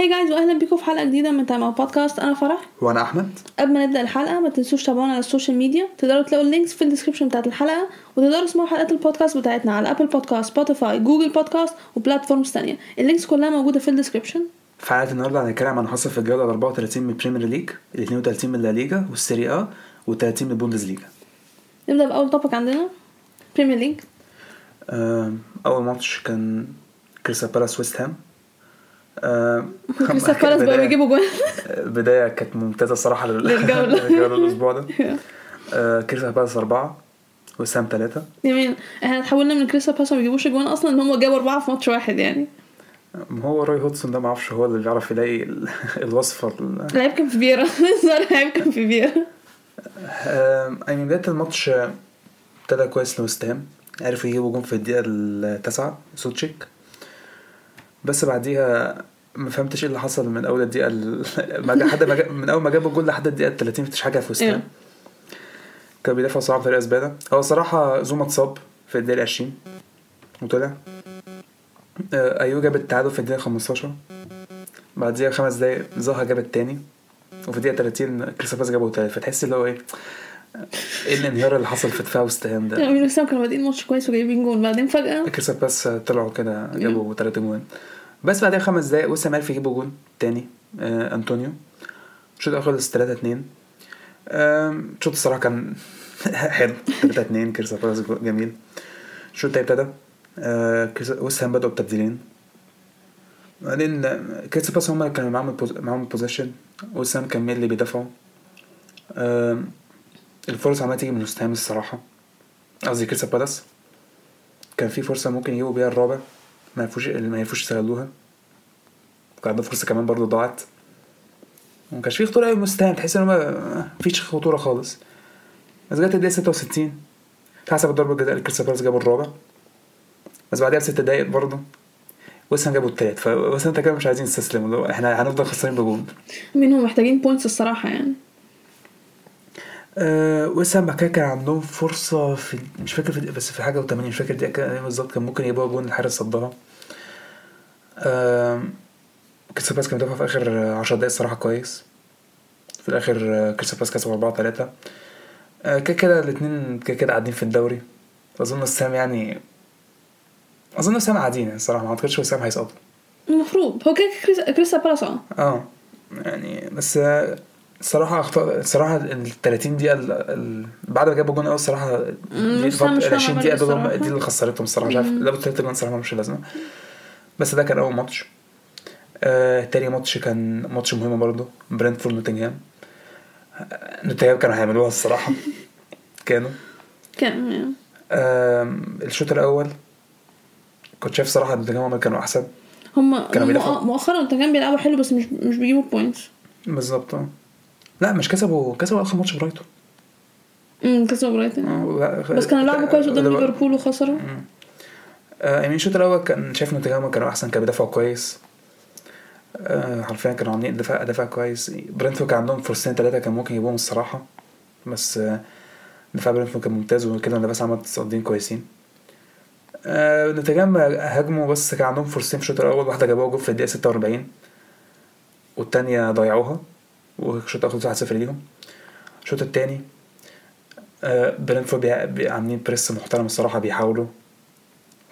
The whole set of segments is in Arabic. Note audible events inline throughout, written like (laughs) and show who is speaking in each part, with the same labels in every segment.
Speaker 1: Hi guys واهلا بيكم في حلقة جديدة من تايم بودكاست أنا فرح.
Speaker 2: وأنا أحمد.
Speaker 1: قبل ما نبدأ الحلقة ما تنسوش تابعونا على ال social media تقدروا تلاقوا ال links في ال description بتاعت الحلقة وتقدروا تسمعوا حلقات البودكاست بتاعتنا على ابل بودكاست سبوتيفاي جوجل بودكاست و platforms تانية. ال links كلها موجودة في ال description
Speaker 2: في حلقة النهارده هنتكلم عن حصل في الجوله ال 34 من البريمير ليج ال 32 من لا ليجا والسيري آ وال30 من البوندس ليجا
Speaker 1: نبدأ بأول topic عندنا بريمير ليج
Speaker 2: أول ماتش كان كريستال بالاس ويست هام. (laughs)
Speaker 1: كريستال بالاس بقوا
Speaker 2: بداية-
Speaker 1: بيجيبوا جوان. (laughs)
Speaker 2: بداية كانت ممتازة الصراحه. (laughs)
Speaker 1: للجولة.
Speaker 2: الأسبوع ده. آه، كريستال بالاس أربعة ويست هام ثلاثة
Speaker 1: يعني إحنا تحولنا من كريستال بالاس ما بيجيبوش جوان أصلا إن هم جابوا أربعة في ماتش واحد يعني.
Speaker 2: هو روي هودسون ده ما أعرفش هو اللي بيعرف يلاقي ال- الوصفة ال-
Speaker 1: لعيب كان في بيرا لعيب كان في بيرا
Speaker 2: آم، يعني بداية الماتش آه، ابتدى كويس لويست هام. عرفوا يجيبوا جون في الدقيقة التاسعة. سوتشيك. بس بعديها ما فهمتش إيه اللي حصل من أول الدقيقة ال- (laughs) حد ما جا- من أول ما جابوا الجول لحد الدقيقة 30 مفيش حاجة في هام
Speaker 1: إيه.
Speaker 2: كان بيدافع صراحة بطريقة زبالة هو صراحة زوما اتصاب في الدقيقة 20 وطلع. آه، أيوه جاب التعادل في الدقيقة 15 بعديها خمس دقايق زها جاب التاني. وفي الدقيقة 30 كريستال بالاس جابوا تالت. فتحس اللي هو إيه إيه الانهيار اللي حصل في دفاع وست هام ده؟
Speaker 1: امين وست هام كانوا بادئين ماتش كويس وجايبين جول بعدين فجأة
Speaker 2: كريستال بالاس طلعوا كده جابوا تلات جوان. بس بعدها خمس دقايق وست هام عرف يجيبوا جون تاني آه أنطونيو. الشوط الأول خلص 3 2 آم، الشوط الصراحة كان (laughs) حلو 3 2 كريستال بالاس جميل. الشوط التاني ابتدى آه وست هام بدأوا بتبديلين. بعدين آه، كريستال بالاس هم اللي كانوا معاهم معاهم ال possession وست هام كان مين اللي بيدافعوا؟ آم، الفرص عمالة تيجي من وست هام الصراحة. قصدي كريستال بالاس. كان في فرصة ممكن يجيبوا بيها الرابع ما يعرفوش ما يعرفوش يستغلوها. وكان عندهم فرصة كمان برضه ضاعت. وما كانش في خطورة أوي مستاهل تحس إن هما مفيش خطورة خالص. بس جت الدقيقة 66 حسب ضربة جزاء كريستال بالاس جابوا الرابع. بس بعدها بست دقايق برضه وست هام جابوا التالت. فوست هام انت كده مش عايزين نستسلم إحنا هنفضل خسرانين بجون.
Speaker 1: مين هم محتاجين points الصراحة يعني.
Speaker 2: أه وست هام بعد كده كان عندهم فرصة في مش فاكر في بس في حاجة و80 مش فاكر إيه بالظبط كان ممكن يبقى جون الحارس صدها. أه كريستال بالاس كان بيدافع في آخر 10 دقايق الصراحة كويس. في الآخر آه، كريستال بالاس كسب 4 3 أه كده كده الاتنين كده كده قاعدين في الدوري. أظن وست هام يعني أظن وست هام قاعدين يعني الصراحة ما أعتقدش وست هام هيسقطوا
Speaker 1: المفروض هو كده كريس- كريستال بالاس آه.
Speaker 2: آه يعني بس آه، الصراحة اخطاء الصراحة ال 30 دقيقة ال... ال... بعد ما جابوا جون اول الصراحة
Speaker 1: مم،
Speaker 2: دي ال 20
Speaker 1: فاهمة
Speaker 2: دقيقة دول. دي اللي خسرتهم الصراحة مش عارف. لو تلات جون الصراحة مش لازمة. بس ده كان أول ماتش. آه تاني ماتش كان ماتش مهم برضه. برنتفورد نوتنجهام آه، نوتنجهام كانوا هيعملوها الصراحة. (laughs) كانوا.
Speaker 1: كان يعني.
Speaker 2: آم، الشوط الأول كنت شايف صراحة نوتنجهام كانوا أحسن.
Speaker 1: هم
Speaker 2: كانوا.
Speaker 1: مؤخرا كان بيلعبوا حلو بس مش مش بيجيبوا points
Speaker 2: بالظبط. آه لا مش كسبوا كسبوا آخر ماتش برايتون.
Speaker 1: امم كسبوا برايتون.
Speaker 2: آه، لا،
Speaker 1: بس كانوا لعبوا كويس قدام ليفربول وخسروا.
Speaker 2: آه يعني الشوط الأول كان شايف نوتنجهام كانوا أحسن كانوا بيدافعوا كويس. آه حرفيا كانوا عاملين دفاع دفاع كويس. برنتفورد كان عندهم فرصتين ثلاثة كان ممكن يجيبوهم الصراحة. بس آه دفاع برنتفورد كان ممتاز وكده بس عملت تصدين كويسين. آه نوتنجهام هاجموا بس كان عندهم فرصتين في الشوط الأول. واحدة جابوها جول في الدقيقة 46 والتانية ضيعوها. والشوط الأول 1-0 ليهم. الشوط التاني آه بي- عاملين press محترم الصراحة بيحاولوا.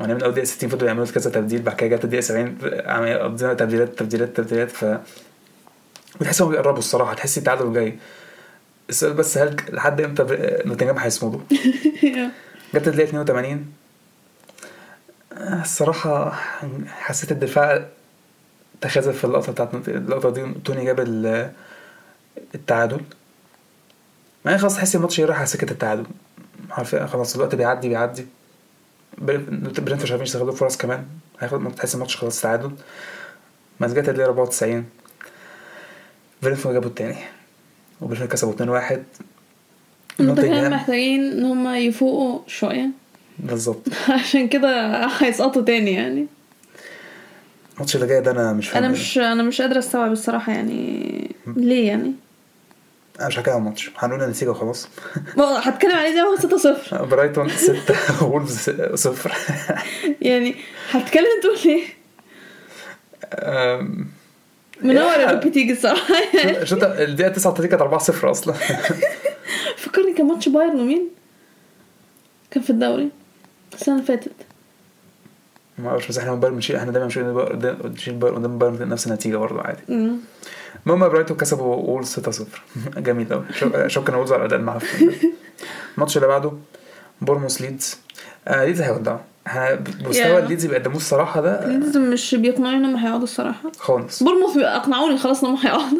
Speaker 2: وأنا من أول دقيقة 60 فضلوا يعملوا كذا تبديل بعد كده جت الدقيقة 70 عم- قضينا تبديلات تبديلات تبديلات ف بتحس انهم بيقربوا الصراحة تحس التعادل جاي. السؤال بس هل لحد إمتى نوتنجهام هيصمدوا؟ (laughs) جت الدقيقة 82 آه، الصراحة حسيت الدفاع تخاذل في اللقطة بتاعت اللقطة دي. توني جاب ال- التعادل. ما هي خلاص تحس الماتش رايح على سكة التعادل. حرفيا خلاص الوقت بيعدي بيعدي. برنتفورد مش عارفين يستغلوا فرص كمان. هياخد تحس الماتش خلاص تعادل. بس جت الدقيقة 94 برنتفورد جابوا التاني. وبرنتفورد كسبوا 2-1
Speaker 1: نوتنجهام محتاجين إن هم يفوقوا شوية.
Speaker 2: بالظبط. (laughs)
Speaker 1: عشان كده هيسقطوا تاني يعني.
Speaker 2: الماتش اللي جاي ده أنا مش فاهم. أنا.
Speaker 1: مش أنا مش قادرة أستوعب الصراحة يعني ليه يعني.
Speaker 2: أنا مش هحكي عن الماتش. هنقول النتيجة وخلاص.
Speaker 1: ما- هتكلم عليه زي ما هو 6 0 (laughs)
Speaker 2: برايتون 6 وولفز 0
Speaker 1: يعني هتكلم تقول ليه
Speaker 2: أم،
Speaker 1: من اول
Speaker 2: يا.
Speaker 1: الروبي تيجي الصراحة.
Speaker 2: شوط الدقيقة 39 كانت 4 0 أصلا. (laughs)
Speaker 1: فكرني كان ماتش بايرن ومين؟ كان في الدوري. السنة اللي فاتت.
Speaker 2: ما أعرفش بس إحنا بايرن بنشيل إحنا دايما بنشيل بايرن قدام بايرن نفس النتيجة برضه عادي. المهم برايتون كسبوا وولفز 6 0 جميل قوي شكرا وولفز على الأداء المعفن. الماتش (laughs) اللي بعده بورموس ليدز. آه ليدز هيودعوا مستوى
Speaker 1: Yeah.
Speaker 2: الليدز اللي بيقدموه الصراحة ده
Speaker 1: ليدز مش بيقنعوني إنهم هيقعدوا الصراحة.
Speaker 2: خالص.
Speaker 1: بورموث اقنعوني خلاص إنهم هيقعدوا.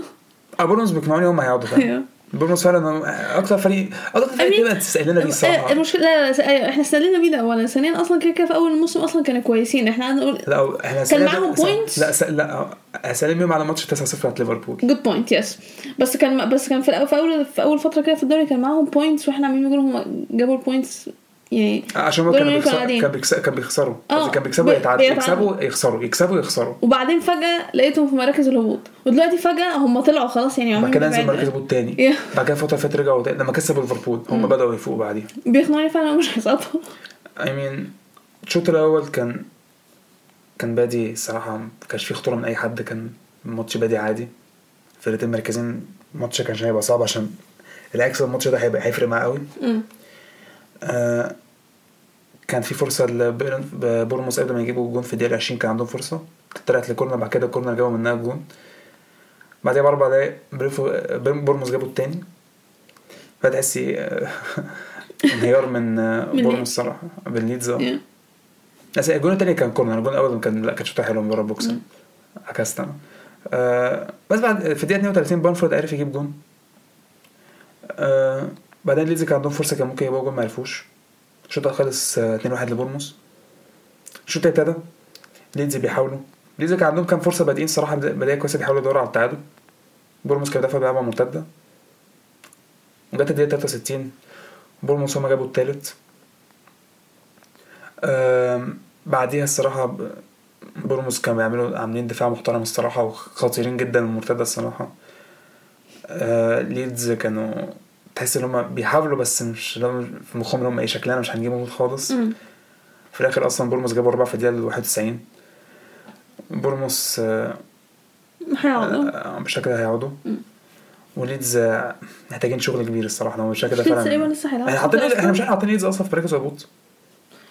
Speaker 2: آه، بورموس بيقنعوني هم هيقعدوا فعلا. (laughs) بورموس فعلا أكتر فريق أكتر فريق. تبقى استهنا بيه الصراحه
Speaker 1: المشكلة لا لا لا، إحنا استهنا بيه ده اولا ثانيا أصلا كده كده في أول الموسم أصلا كانوا كويسين إحنا قعدنا نقول
Speaker 2: لا إحنا
Speaker 1: كان معاهم points؟
Speaker 2: لا س... لا استهنا بيهم على ماتش 9 0 بتاعت ليفربول
Speaker 1: good point yes بس كان بس كان في الأول- في اول في أول فترة كده في الدوري كان معاهم points وإحنا عاملين نقول هم جابوا ال points يعني
Speaker 2: عشان هو
Speaker 1: كانوا. قاعدين؟
Speaker 2: كان بيخسروا.
Speaker 1: آه،
Speaker 2: كان بيكسبوا
Speaker 1: بي-
Speaker 2: يتعادلوا. يكسبوا يخسروا يكسبوا يخسروا.
Speaker 1: وبعدين فجأة لقيتهم في مراكز الهبوط. ودلوقتي فجأة هم طلعوا خلاص يعني
Speaker 2: بعد كده نزل. مركز الهبوط تاني. بعد كده فترة فاتت رجعوا لما كسبوا ليفربول هم بدأوا يفوقوا بعديها
Speaker 1: بيقنعوني فعلا مش هيسقطوا
Speaker 2: I mean الشوط الأول كان كان بادي الصراحه ما كانش فيه خطورة من أي حد. كان الماتش بادي عادي. فرقتين مركزين الماتش كان هيبقى صعب عشان هيكسب الماتش ده هيبقى هيفرق معاه قوي. كان في فرصة لبورموس قبل ما يجيبوا جون في الدقيقة 20 كان عندهم فرصة. طلعت لكورنر بعد كده الكورنر جابوا منها الجون بعدها بأربع دقايق بورموس جابوا التاني. فتحسي آه، (laughs) انهيار من آه، (laughs) بورموس. الصراحه بالليدز آه.
Speaker 1: Yeah.
Speaker 2: بس الجون التاني كان كورنر. الجون الأول كان لا كان شوطة حلوة من بره ال box. عكست أنا آه بس بعد في الدقيقة 32 بانفورد عرف يجيب جون. آه بعدين ليدز كان عندهم فرصة كان ممكن يجيبوا جون ما عرفوش الشوط خلص آه 2-1 لبورموس الشوط ابتدى. ليدز بيحاولوا. ليدز كان عندهم كام فرصة بادئين صراحة بدا- بداية كويسة بيحاولوا يدوروا على التعادل. بورموس كان دافع بيلعبها مرتدة. وجت الدقيقة 63 بورموس هما جابوا التالت. بعديها الصراحة ب- بورموس كانوا بيعملوا عاملين دفاع محترم الصراحة وخطيرين جدا المرتدة الصراحة. آه ليدز كانوا تحس إن هم بيحاولوا بس مش في مخهم إن هم إيه شكلنا مش هنجيب جول خالص
Speaker 1: أمم.
Speaker 2: في الآخر أصلا بورموس جابوا اربعة في الدقيقة 91 بورموس
Speaker 1: هيقعدوا
Speaker 2: آه، بالشكل ده هيقعدوا
Speaker 1: مم.
Speaker 2: وليدز آه، محتاجين شغل كبير الصراحة لو بالشكل ده
Speaker 1: لسه تقريبا
Speaker 2: فعلا
Speaker 1: لسه هيلعبوا
Speaker 2: إحنا حاطين. إحنا مش حاطين ليدز أصلا في مركز هبوط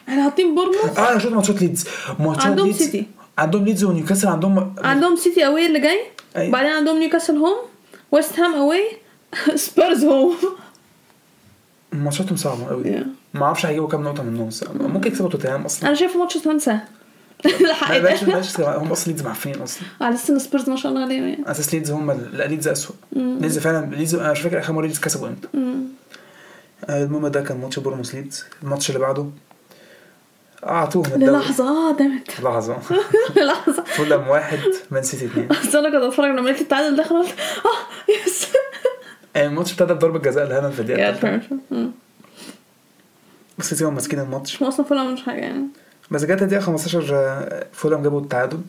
Speaker 1: إحنا حاطين بورموث
Speaker 2: آه أنا شفت ماتشات ليدز ماتشات
Speaker 1: عندهم
Speaker 2: ليدز
Speaker 1: سيتي.
Speaker 2: عندهم ليدز ونيوكاسل عندهم
Speaker 1: عندهم سيتي away اللي جاي
Speaker 2: أي.
Speaker 1: بعدين عندهم نيوكاسل home ويست هام away (laughs) سبيرز home
Speaker 2: ماتشاتهم صعبة قوي.
Speaker 1: Yeah.
Speaker 2: ما أعرفش هيجيبوا كام نقطة منهم ممكن يكسبوا توتنهام أصلا.
Speaker 1: أنا شايفه ماتش توتنهام سهل
Speaker 2: بلاش بلاش هم أصلا ليدز معفنين أصلا.
Speaker 1: على أساس إن سبيرز ما شاء الله عليهم يعني.
Speaker 2: أساس ليدز هم لا ليدز اسوء. ليدز فعلا ليدز أنا مش فاكر آخر مرة ليدز كسبوا
Speaker 1: إمتى.
Speaker 2: آه، المهم ده كان ماتش بورموس ليدز. الماتش اللي بعده. أعطوهم الدوري.
Speaker 1: للحظة. آه دامت
Speaker 2: لحظة. (laughs)
Speaker 1: للحظه
Speaker 2: فولهام واحد مان سيتي اثنين
Speaker 1: بس (laughs) أنا كنت اتفرج لما لقيت التعادل دخل قلت آه yes
Speaker 2: الماتش ابتدى بضربة جزاء لهالاند في
Speaker 1: الدقيقة.
Speaker 2: بس سيتي هم ماسكين الماتش.
Speaker 1: هو أصلا فولهام مش حاجة يعني.
Speaker 2: بس جت الدقيقة 15 آه، فولهام جابوا التعادل.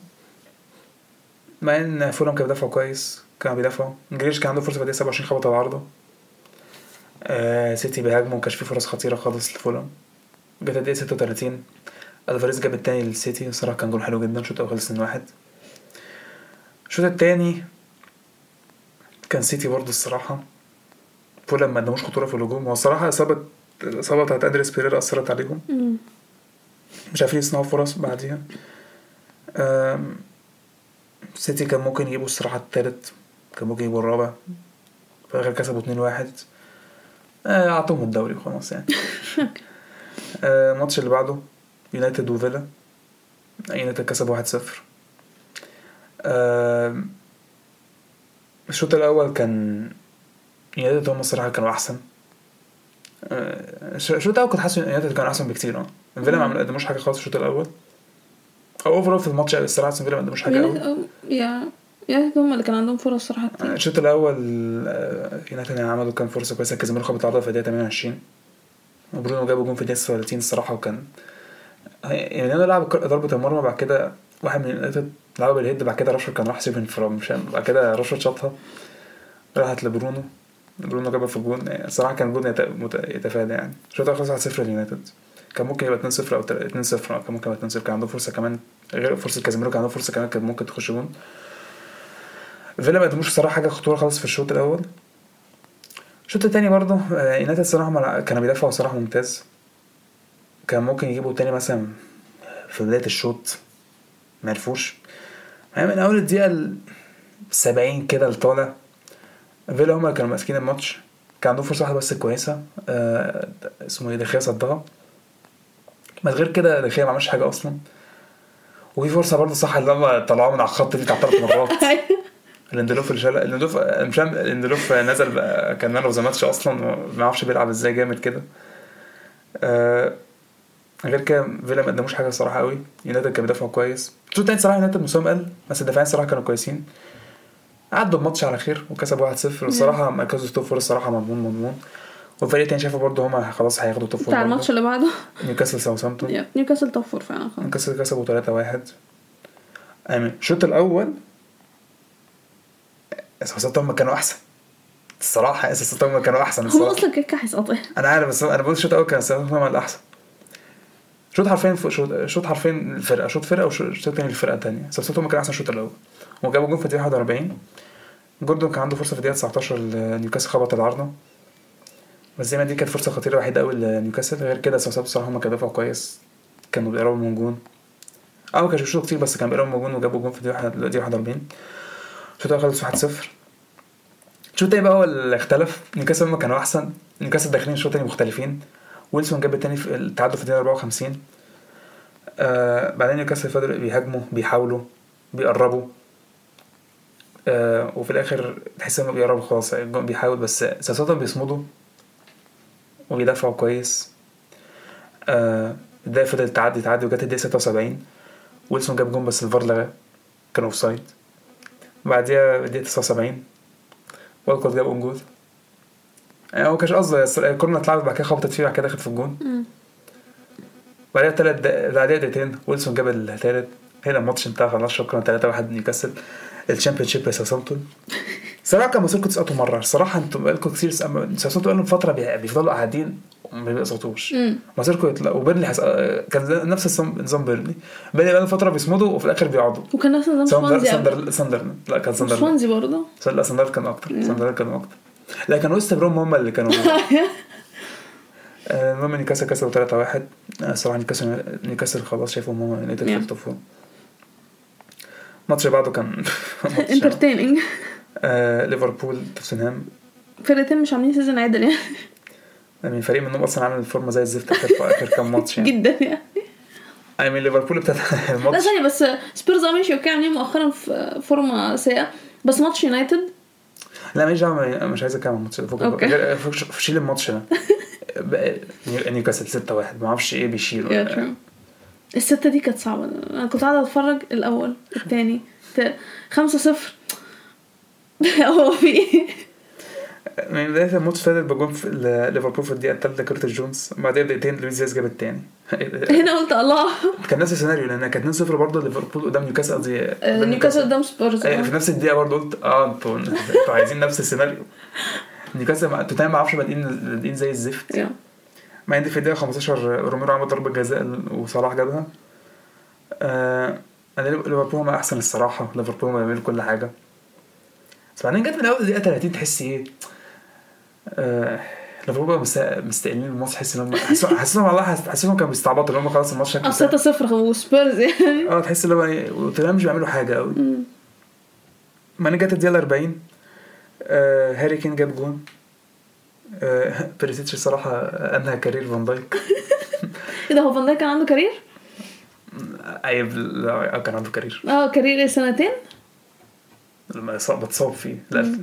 Speaker 2: مع إن فولهام كانوا بيدافعوا كويس كانوا بيدافعوا. جريليش كان عنده فرصة في الدقيقة 27 خبط العارضة آه سيتي بيهاجموا ومكانش فيه فرص خطيرة خالص لفولهام جت الدقيقة 36 ألفاريز جاب التاني للسيتي. الصراحة كان جول حلو جدا الشوط الأول خلص 2 واحد. الشوط التاني كان سيتي برضه الصراحة. فولهام ما قدموش خطورة في الهجوم هو الصراحة إصابة الإصابة بتاعت أدريس بيريرا أثرت عليهم.
Speaker 1: مم.
Speaker 2: مش عارفين يصنعوا فرص بعديها. سيتي كان ممكن يجيبوا الصراحة التالت كان ممكن يجيبوا الرابع. في الآخر كسبوا اتنين واحد. آه، أعطوهم الدوري وخلاص يعني. (laughs) آه، الماتش اللي بعده يونايتد وفيلا. يونايتد كسب واحد صفر. آم، الشوط الأول كان يونايتد هم الصراحة كانوا أحسن. آه، الشوط الأول كنت حاسس يونايتد كانوا أحسن بكتير آه؟ فيلا ما قدموش حاجة خالص الشوط الأول؟ أو overall في الماتش الصراحة أستون فيلا ما قدموش حاجة أوي.
Speaker 1: يونايتد- يا يونايتد هم اللي كان عندهم فرص صراحة كتير.
Speaker 2: الشوط الأول آه، يونايتد عملوا كام فرصة كويسة كازيميرو خبط العارضة في الدقيقة 28 وبرونو جابوا جون في الدقيقة 36 الصراحه وكان يعني أنا لعب ضربة المرمى بعد كده واحد من يونايتد لعبها بال head بعد كده راشفورد كان راح سيف انفراد مش. بعد كده راشفورد شاطها راحت لبرونو. برونو جابها في الجون الصراحه كان جون يتفادى يعني. الشوط الأول خلص 1-0 لليونايتد كان ممكن يبقى 2-0 أو 2-0 أو كان ممكن يبقى 2-0 كان عندهم فرصة كمان غير فرصة كازيميرو كان عندهم فرصة كمان كان ممكن تخش جون. فيلا ما قدموش الصراحه حاجة خطورة خالص في الشوط الأول. الشوط التاني برضه آه، يونايتد الصراحه كانوا بيدافعوا صراحة ممتاز. كان ممكن يجيبوا تاني مثلا في بداية الشوط ما عرفوش يعني من أول الدقيقة ال 70 كده لطالع فيلا هما كانوا ماسكين الماتش كان عندهم فرصة واحدة بس كويسة آه اسمه إيه دخيا صدها. بس غير كده دخيا ما عملش حاجة أصلا. وفي فرصة برضه صح اللي هم طلعوها من على الخط دي بتاع ثلاث (laughs) مرات. الاندلوف اللي شال الاندلوف مش فاهم الاندلوف نزل كان man of the match أصلا ما أعرفش بيلعب إزاي جامد كده. آه غير كده فيلا ما قدموش حاجة الصراحه قوي. يونايتد كان بيدافعوا كويس. الشوط التاني صراحة يونايتد مستواهم قل بس الدفاعين الصراحه كانوا كويسين. عدوا الماتش على خير وكسبوا 1-0 والصراحه مركزوا ال top four الصراحه مضمون مضمون. والفريق التاني شايفه برضه هما خلاص هياخدوا top four
Speaker 1: بتاع. الماتش اللي بعده.
Speaker 2: نيوكاسل ساوثهامبتون.
Speaker 1: Yep، نيوكاسل top four فعلا خلاص.
Speaker 2: نيوكاسل كسبوا 3 1 آمين. الشوط الأول ساوثهامبتون هما كانوا أحسن. الصراحه ساوثهامبتون هما كانوا أحسن
Speaker 1: الصراحة.
Speaker 2: أصلا
Speaker 1: كده كده هيسقطوا
Speaker 2: أنا عارف بس أنا بقول الشوط الأول كان ساوثهامبتون هما الاحسن شوط حرفيا فوق شوط شوط حرفيا الفرقة شوط فرقة وشوط تاني الفرقه التانية. هما كان أحسن الشوط الأول. وجابوا جون في الدقيقة 41 جوردون كان عنده فرصة في الدقيقة 19 نيوكاسل خبط العارضة. بس زي ما دي كانت فرصة خطيرة وحيدة قوي لنيوكاسل. غير كده ساوثهامبتون الصراحه هما كانوا بيدافعوا كويس. كانوا بيقربوا من جون. آه ما كانش بيشوطوا كتير بس كانوا بيقربوا من جون وجابوا جون في الدقيقة 41 الشوط الأول خلص 1-0 الشوط التاني بقى هو اللي اختلف. نيوكاسل هما كانوا أحسن. نيوكاسل داخلين الشوط التاني مختلفين. ويلسون جاب التاني في التعادل في الدقيقة 54 آه بعدين نيوكاسل فضلوا بيهاجموا بيحاولوا بيقربوا. آه وفي الآخر تحس انهم بيقربوا خلاص بيحاول بس ساوثهامبتون بيصمدوا وبيدافعوا كويس. آه الدقيقة فضلت تعدي تعدي وجت الدقيقة 76 ويلسون جاب جون بس الفار لغاه كان offside بعديها الدقيقة 79 والكوت جاب own goal. هو كانش قصده ال corner اتلعبت بعد كده خبطت فيه بعد كده دخلت في الجون. بعدها تلات بعدها دقيقتين ويلسون جاب التالت هنا الماتش انتهى خلاص شكرا 3 1 نيوكاسل. ال Championship لساوثهامبتون صراحة كان مصيركم تسقطوا مرة. الصراحة أنتوا بقالكم كتير ساوثهامبتون بقالهم فترة بي- بيفضلوا قاعدين وما بيسقطوش. مصيركم يطلع وبيرنلي حس... كان نفس نظام بيرنلي بيرنلي بقالهم فترة بيصمدوا وفي الآخر بيقعدوا.
Speaker 1: وكان نفس نظام
Speaker 2: ساندر. ساندر لا كان ساندر
Speaker 1: سوانزي برضه؟
Speaker 2: لا ساندرلاند كان أكتر.
Speaker 1: مم.
Speaker 2: ساندرلاند كانوا أكتر. لا كان ويست بروم هم اللي كانوا (laughs) آه، المهم نيوكاسل كسبوا 3 1 الصراحة نيوكاسل نيوكاسل خلاص شايفهم هم needed في.
Speaker 1: ال
Speaker 2: top four. الماتش اللي بعده كان (laughs)
Speaker 1: entertaining (laughs)
Speaker 2: آه ليفربول توتنهام.
Speaker 1: فرقتين مش عاملين season عادل يعني.
Speaker 2: يعني فريق منهم أصلا عامل ال form ة زي الزفت اخر آخر كام ماتش يعني.
Speaker 1: جدا يعني.
Speaker 2: اي من ليفربول ابتدى
Speaker 1: لا
Speaker 2: الماتش
Speaker 1: ثانية بس سبيرز آه ماشي أوكي عاملين مؤخرا في form ة سيئة. بس ماتش يونايتد
Speaker 2: لا ماليش دعوة مش عايز أتكلم عن الماتش ده فوق- شيل الماتش. ده نيوكاسل 6 1 ما أعرفش إيه بيشيلوا.
Speaker 1: الستة دي كانت صعبة. أنا كنت قاعدة أتفرج الأول التاني ت- خمسة صفر. (laughs) هو في إيه
Speaker 2: من بداية الماتش ابتدت بجون في ليفربول في الدقيقة الثالثه كورتيس جونز بعدين دقيقتين لويس دياز جاب الثاني (laughs)
Speaker 1: هنا قلت الله.
Speaker 2: كان نفس السيناريو لأن كانت 2 0 برضه ليفربول قدام نيوكاسل قصدي
Speaker 1: آه، نيوكاسل. قدام سبيرز
Speaker 2: أيوة، في. نفس الدقيقة برضه قلت آه أنتوا أنتوا عايزين نفس السيناريو. نيوكاسل توتنهام ما أعرفش بادئين زي الزفت. مع إن في الدقيقة 15 روميرو عمل ضربة جزاء وصلاح جابها. آه أنا ليفربول هم أحسن الصراحة. ليفربول هم بيعملوا كل حاجة. بس بعدين جت من أول دقيقة 30 تحس إيه؟ آه ليفربول مستقليين الماتش تحس إن هم حاسس- حاسسهم والله حاسس- حاسسهم كانوا بيستعبطوا اللي هم خلاص الماتش
Speaker 1: آه
Speaker 2: سهل.
Speaker 1: ستة صفر وسبيرز يعني
Speaker 2: آه تحس اللي هو إيه وتوتنهام مش بيعملوا حاجة قوي. ما جت الدقيقة 40 آه هاري كين جاب جون آه بيريسيتش الصراحه أنهى career فان دايك (laughs)
Speaker 1: إيه ده هو فان دايك كان عنده career؟
Speaker 2: عيب لا، آه، كان عنده كارير
Speaker 1: آه كارير سنتين؟
Speaker 2: لما بتصاب فيه لا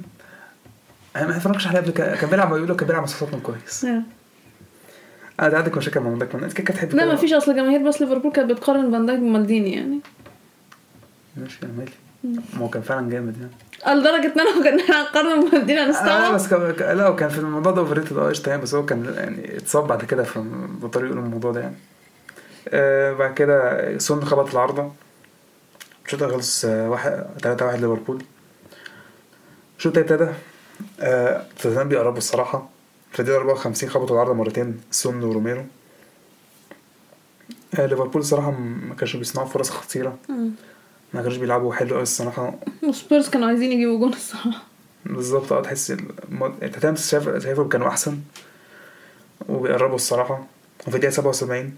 Speaker 2: أنا ما اتفرجتش عليه قبل كده. كان بيلعب بيقولوا كان بيلعب ساوثهامبتون كويس.
Speaker 1: يا.
Speaker 2: أنا ده عندك مشاكل مع فان دايك. انت كده كده تحب
Speaker 1: لا. ما فيش أصل جماهير بس ليفربول كانت بتقارن فان دايك بمالديني يعني.
Speaker 2: ماشي أنا مالي. ما هو كان فعلا جامد يعني.
Speaker 1: لدرجة إن أنا كنا هنقارن بمالديني
Speaker 2: آه
Speaker 1: هنستوعب
Speaker 2: بس كان لا وكان في الموضوع ده overrated آه قشطة يعني بس هو كان يعني اتصاب بعد كده فبطريقه يقولوا الموضوع ده يعني. آه بعد كده سون خبط العارضة. الشوط خلص آه، واحد 3 1 ليفربول. الشوط ابتدى آه توتنهام بيقربوا الصراحة. في الدقيقه 54 خبطوا العارضة مرتين سون وروميرو. آه ليفربول الصراحه ما كانش بيصنعوا فرص
Speaker 1: خطيرة.
Speaker 2: ما كانوش بيلعبوا حلو قوي الصراحة. (laughs)
Speaker 1: وسبيرز كانوا عايزين يجيبوا جون الصراحة.
Speaker 2: بالظبط آه تحس شايف شايفهم كانوا أحسن. وبيقربوا الصراحة. وفي الدقيقة 77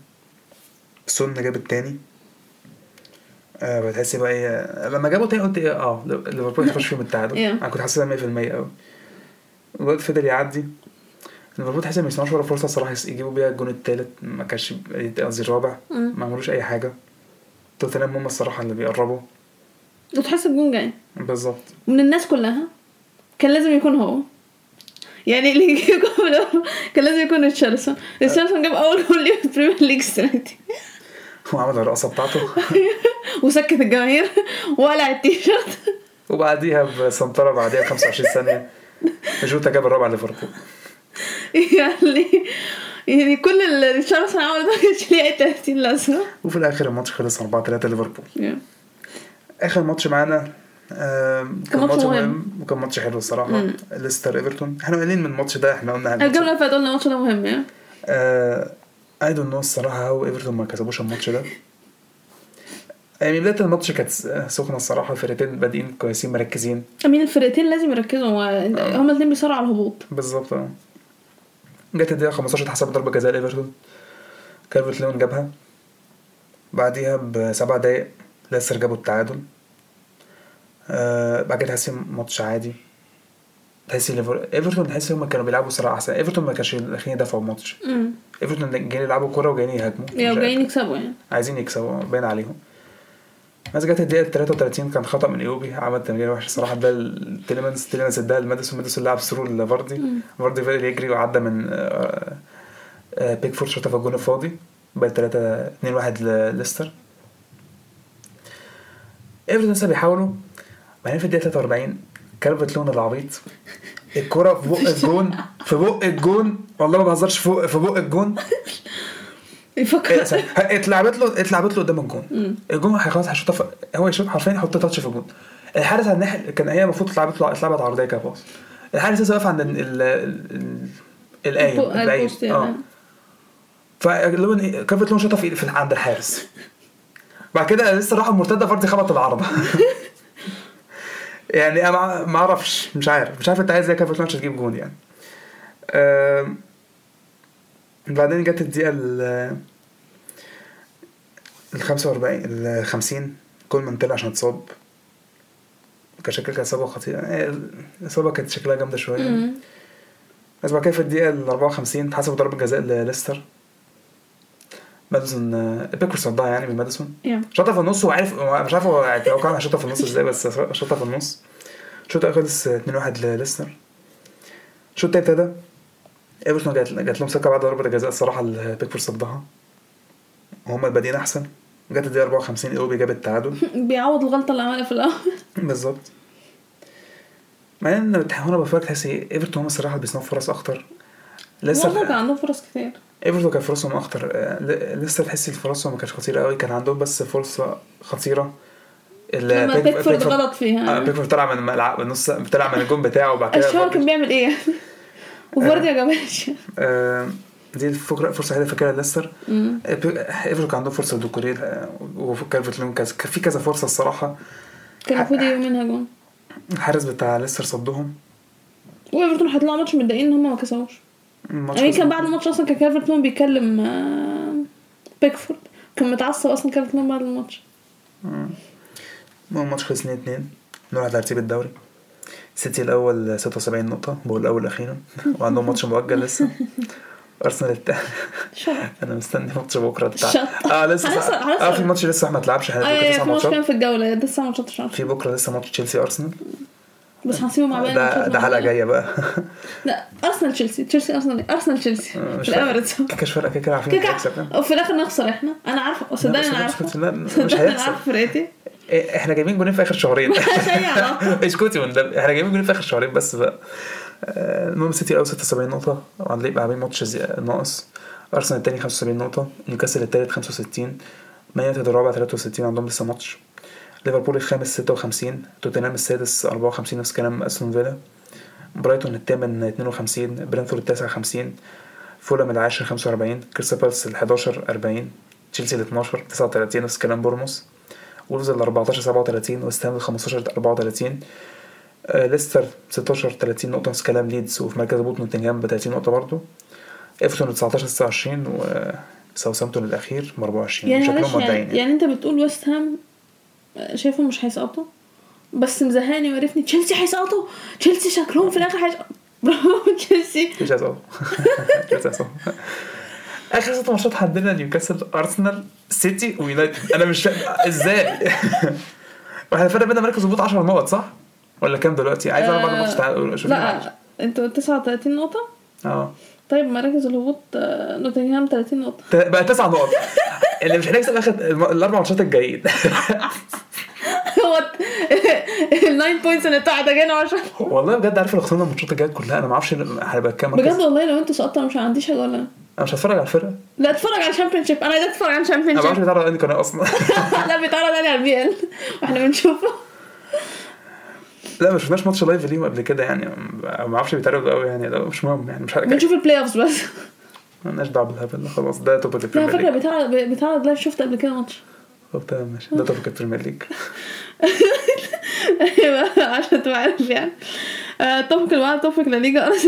Speaker 2: سون جاب التاني. آه بتحس بقى إيه لما جابوا تاني قلت إيه آه ليفربول هيخش فيهم التعادل. (laughs) أنا كنت حاسسها 100% قوي الوقت فضل يعدي. ليفربول تحس ما يسمعوش ولا فرصة الصراحة يجيبوا بيها الجون التالت. ما كانش قصدي الرابع.
Speaker 1: مم.
Speaker 2: ما عملوش أي حاجة. توتنهام هم الصراحة اللي بيقربوا.
Speaker 1: وتحس الجون جاي.
Speaker 2: بالظبط.
Speaker 1: من الناس كلها كان لازم يكون هو. يعني اللي يجيب (laughs) كان لازم يكون ريتشارليسون ريتشارليسون جاب أول جول ليه في ال Premier League (laughs) السنة دي. (laughs)
Speaker 2: هو عمل الرقصة بتاعته. (laughs)
Speaker 1: وسكت الجماهير. (laughs) وقلع التيشيرت.
Speaker 2: وبعديها بسنترة بعديها ب 25 ثانية. جوتا جاب الرابع ليفربول.
Speaker 1: يعني يعني كل اللي ريتشارليسون عمله ده ما كانش ليه أي 30 لازمة.
Speaker 2: وفي الآخر الماتش خلص 4 3 ليفربول. آخر ماتش معانا كان
Speaker 1: ماتش مهم.
Speaker 2: وكان ماتش حلو الصراحة.
Speaker 1: مم.
Speaker 2: ليستر إيفرتون. إحنا قايلين من الماتش ده إحنا قلنا
Speaker 1: الجولة اللي فاتت قلنا الماتش ده مهم يعني
Speaker 2: I don't know الصراحة هو ايفرتون ما كسبوش الماتش ده. يعني بداية الماتش كانت سخنة الصراحة الفرقتين بادئين كويسين مركزين.
Speaker 1: أمين الفرقتين لازم يركزوا هو- هما الاثنين بيصارعوا على الهبوط.
Speaker 2: بالظبط. آه. جت الدقيقة 15 اتحسبت ضربة جزاء لإيفرتون. كالفرت لون جابها. بعديها بسبع دقايق ليستر جابوا التعادل. آه بعد كده تحسي ماتش عادي. ليفر إيفرتون تحسي هما كانوا بيلعبوا صراحة أحسن. إيفرتون ما كانش داخلين يدافعوا الماتش إيفرتون جايين يلعبوا كورة وجايين يهاجموا.
Speaker 1: جايين. يكسبوا يعني.
Speaker 2: عايزين يكسبوا باين عليهم. بس جت الدقيقة 33 كان خطأ من إيوبي عمل تمرير وحش الصراحة ده تيليمانس تيليمانس اداها لماديسون. ماديسون لعب through لفاردي. فاردي فضل يجري وعدى من آه، آه، بيكفورد شاطها في الجون الفاضي. بقت 3 2 1 لليستر إيفرتون لسه بيحاولوا. بعدين في الدقيقة 43 كالفرت لون العبيط الكرة في بق الجون. في بق الجون. والله ما بهزرش. في بق في بق الجون.
Speaker 1: يفكر.
Speaker 2: اتلعبت له اتلعبت له قدام الجون. الجون خلاص هيشوطها. هو يشوط حرفيا يحط touch في الجون. الحارس على الناحية كان هي المفروض اتلعبت له اتلعبت عرضية كده باص الحارس لسه واقف عند ال ال ال- القايم
Speaker 1: ال po-
Speaker 2: القايم
Speaker 1: ال post يعني.
Speaker 2: آه. فلون كالفرت لون شاطها في عند الحارس. بعد كده لسه راح المرتده فاردي خبط العارضه (laughs) يعني أنا ما- أعرفش مش عارف مش عارف أنت عايز كالفرت لون عشان تجيب جون يعني. بعدين جت الدقيقة ال ال 45 ال 50 كولمان طلع عشان اتصاب. كان شكلها كانت إصابة خطيرة. يعني الإصابة كانت شكلها جامدة
Speaker 1: شوية.
Speaker 2: بس بعد كده في الدقيقة ال 54 اتحسبوا ضربة جزاء لليستر. ماديسون آه، بيكفورد صدها يعني من ماديسون
Speaker 1: يا.
Speaker 2: شاطها في النص وعارف مش عارف هو كان هيشوطها في النص إزاي بس شاطها في النص. الشوط الأول خلص 2 1 لليستر. الشوط التاني ابتدى إيفرتون جات جات لهم ثقه بعد ضربة الجزاء الصراحة اللي بيكفورد صدها وهم بادئين أحسن. جت الدقيقة 54 إيوبي جاب التعادل. (laughs)
Speaker 1: بيعوض الغلطة اللي عملها في الأول.
Speaker 2: بالظبط. مع إن هنا بفكر تحس إيه إيفرتون هم الصراحة بيصنعوا فرص أكتر.
Speaker 1: والله كان
Speaker 2: لسه
Speaker 1: عندهم فرص كتير.
Speaker 2: ايفرتون كان فرصهم أكتر آه، لسه تحس فرصهم ما كانتش خطيرة قوي كان عندهم بس فرصة خطيرة.
Speaker 1: لما
Speaker 2: بيك-
Speaker 1: بيكفورد غلط فيها.
Speaker 2: بيكفورد طلع من الملعب من نص طلع من الجون بتاعه وبعد كده
Speaker 1: الشهر كان بيعمل إيه؟ يعني وفاردي ما جابهاش
Speaker 2: آه، دي الفكرة فرصة حلوة فاكرها ليستر. ايفرتون كان عندهم فرصة دوكوريل وكالفرت لون كان كان في كذا فرصة الصراحة.
Speaker 1: كان المفروض يجيبوا منها جون.
Speaker 2: الحارس بتاع ليستر صدهم.
Speaker 1: وإيفرتون هيطلعوا ماتش متضايقين إن هم ما كسبوش. يعني كان بعد الماتش أصلا كان كيفرتون بيكلم آه، بيكفورد. كان متعصب أصلا كيفرتون بعد الماتش.
Speaker 2: المهم الماتش خلص 2 2 نروح على ترتيب الدوري. سيتي الأول 76 نقطة بقول الأول أخيرا. (laughs) وعندهم ماتش مؤجل لسه. (laughs) أرسنال التاني
Speaker 1: شط (laughs)
Speaker 2: أنا مستني ماتش بكرة بتاع. آه لسه. آه في ماتش لسه ما اتلعبش إحنا بكره
Speaker 1: أيوه
Speaker 2: تسع
Speaker 1: في
Speaker 2: ماتشات.
Speaker 1: الجولة لسه ماتشات
Speaker 2: في بكرة لسه ماتش تشيلسي أرسنال.
Speaker 1: بس هنسيبه مع
Speaker 2: ده ده
Speaker 1: حلقة.
Speaker 2: جاية بقى.
Speaker 1: لا أرسنال تشيلسي. تشيلسي أرسنال أرسنال تشيلسي.
Speaker 2: آه،
Speaker 1: في.
Speaker 2: ال
Speaker 1: Emirates
Speaker 2: كده مش فارقه كده كده عارفين
Speaker 1: كده وفي الآخر نخسر إحنا. أنا عارفة. صدقني
Speaker 2: أنا
Speaker 1: عارفة.
Speaker 2: مش- هيحصل.
Speaker 1: فرقتي.
Speaker 2: إحنا جايبين جونين في آخر شهرين. (laughs) اسكتي من ده. إحنا جايبين جونين في آخر شهرين بس بقى. آه، المهم سيتي الأول 76 نقطة. وعندهم لاعبين ماتش زي- ناقص. أرسنال التاني 75 نقطة. نيوكاسل التالت 65 مان يونايتد الرابع 63 عندهم لسه ماتش. ليفربول الخامس 56 توتنهام السادس 54 نفس كلام أستون فيلا. برايتون الثامن 52 برينفورد التاسع 50 فولهام العاشر 45 كريستال بالاس ال 11 40 تشيلسي ال 12 39 نفس كلام بورنموث وولفز ال 14 37 وست هام ال 15 34 آه، ليستر 16 30 نقطة نفس كلام ليدز وفي مركز هبوط نوتنجهام ب 30 نقطة برضه. إيفرتون 19 26 وساوثامبتون الأخير ب 24
Speaker 1: يعني
Speaker 2: شكلهم مودعين
Speaker 1: يعني,
Speaker 2: يعني.
Speaker 1: يعني أنت بتقول ويست هام شايفهم مش هيسقطوا. بس مزهقني وعرفني تشيلسي هيسقطوا. تشيلسي شكلهم في الآخر هيسقطوا. (laughs) برافو تشيلسي.
Speaker 2: مش مش هيصعب آخر ست ماتشات عندنا نيوكاسل أرسنال سيتي ويونايتد. أنا مش إزاي. (laughs) وإحنا الفرق بيننا مركز هبوط 10 نقط صح؟ ولا كام دلوقتي؟ عايز أعرف بعد الماتش تعال أشوف
Speaker 1: لا أنتوا 39 نقطة؟
Speaker 2: آه.
Speaker 1: طيب مراكز الهبوط آه، نوتنجهام 30 نقطة.
Speaker 2: بقى تسع نقط. (laughs) اللي مش هنكسب آخر الأربع ماتشات الجايين.
Speaker 1: هو الناين بوينتس اللي ده جانا 10
Speaker 2: والله بجد عارف لو خسرنا الماتشات الجايه كلها؟ أنا ما أعرفش هيبقى كام
Speaker 1: بجد والله لو أنتوا سقطتوا أنا مش عنديش حاجة ولا
Speaker 2: أنا مش هتفرج على الفرقة.
Speaker 1: لا اتفرج على الشامبيون شيب أنا عايزك تتفرج على الشامبيون
Speaker 2: أنا ما
Speaker 1: شيب
Speaker 2: بيتعرض على قناة أصلا. (laughs)
Speaker 1: لا بيتعرض على البي إل. وإحنا بنشوفه.
Speaker 2: لا ما شفناش ماتش لايف ليهم قبل كده يعني. ما أعرفش بيتعرض قوي يعني. لا مش مهم يعني مش عارف
Speaker 1: بنشوف البلاي اوفز بس
Speaker 2: مالناش دعوة بالهبل ده خلاص. ده توبيك
Speaker 1: لا
Speaker 2: البريمير
Speaker 1: فكرة
Speaker 2: ليج
Speaker 1: بيتعرض بيتعرض لايف شفت قبل كده ماتش؟
Speaker 2: طب تمام ماشي. ده topic ال Premier
Speaker 1: League أيوه عشان تبقى عارف يعني. آه، ال topic اللي بعد topic لا ليجا. (laughs) أنا مش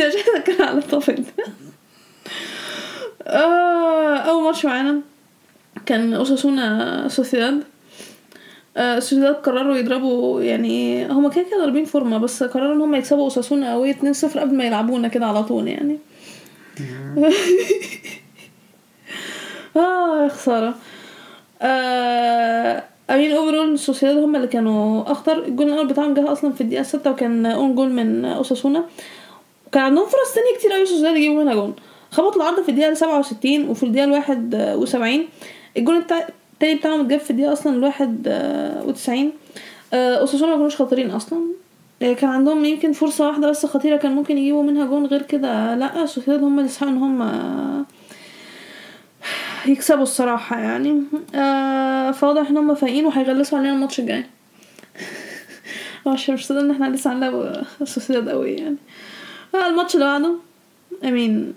Speaker 1: على ال topic ده. آه، أول ماتش معانا كان أوساسونا سوسيداد. آه، سوسيداد قرروا يضربوا يعني هما كده كده ضاربين فورمة بس قرروا إن هم يكسبوا أوساسونا قوي 2-0 قبل ما يلعبونا كده على طول يعني. (laughs) آه يا خسارة. آه I mean overall سوسيداد هم اللي كانوا أخطر. الجول الأول بتاعهم جه أصلا في الدقيقة 6 وكان own goal من أوساسونا. وكان عندهم فرص تانية كتير قوي سوسيداد يجيبوا منها جول. خبطوا العارضة في الدقيقة 67 وفي الدقيقة 71 الجول التا- التاني بتاعهم اتجاب في الدقيقة أصلا 91 آه، أوساسونا ما كانوش خطيرين أصلا. آه، كان عندهم يمكن فرصة واحدة بس خطيرة كان ممكن يجيبوا منها جون غير كده لأ سوسيداد هم اللي يستحقوا إن هم يكسبوا الصراحة يعني. آه فواضح إن هم فايقين وهيغلسوا علينا الماتش الجاي. (laughs) عشان مش صدق إن إحنا لسه هنلعب سوسيداد قوي يعني. آه الماتش اللي بعده I mean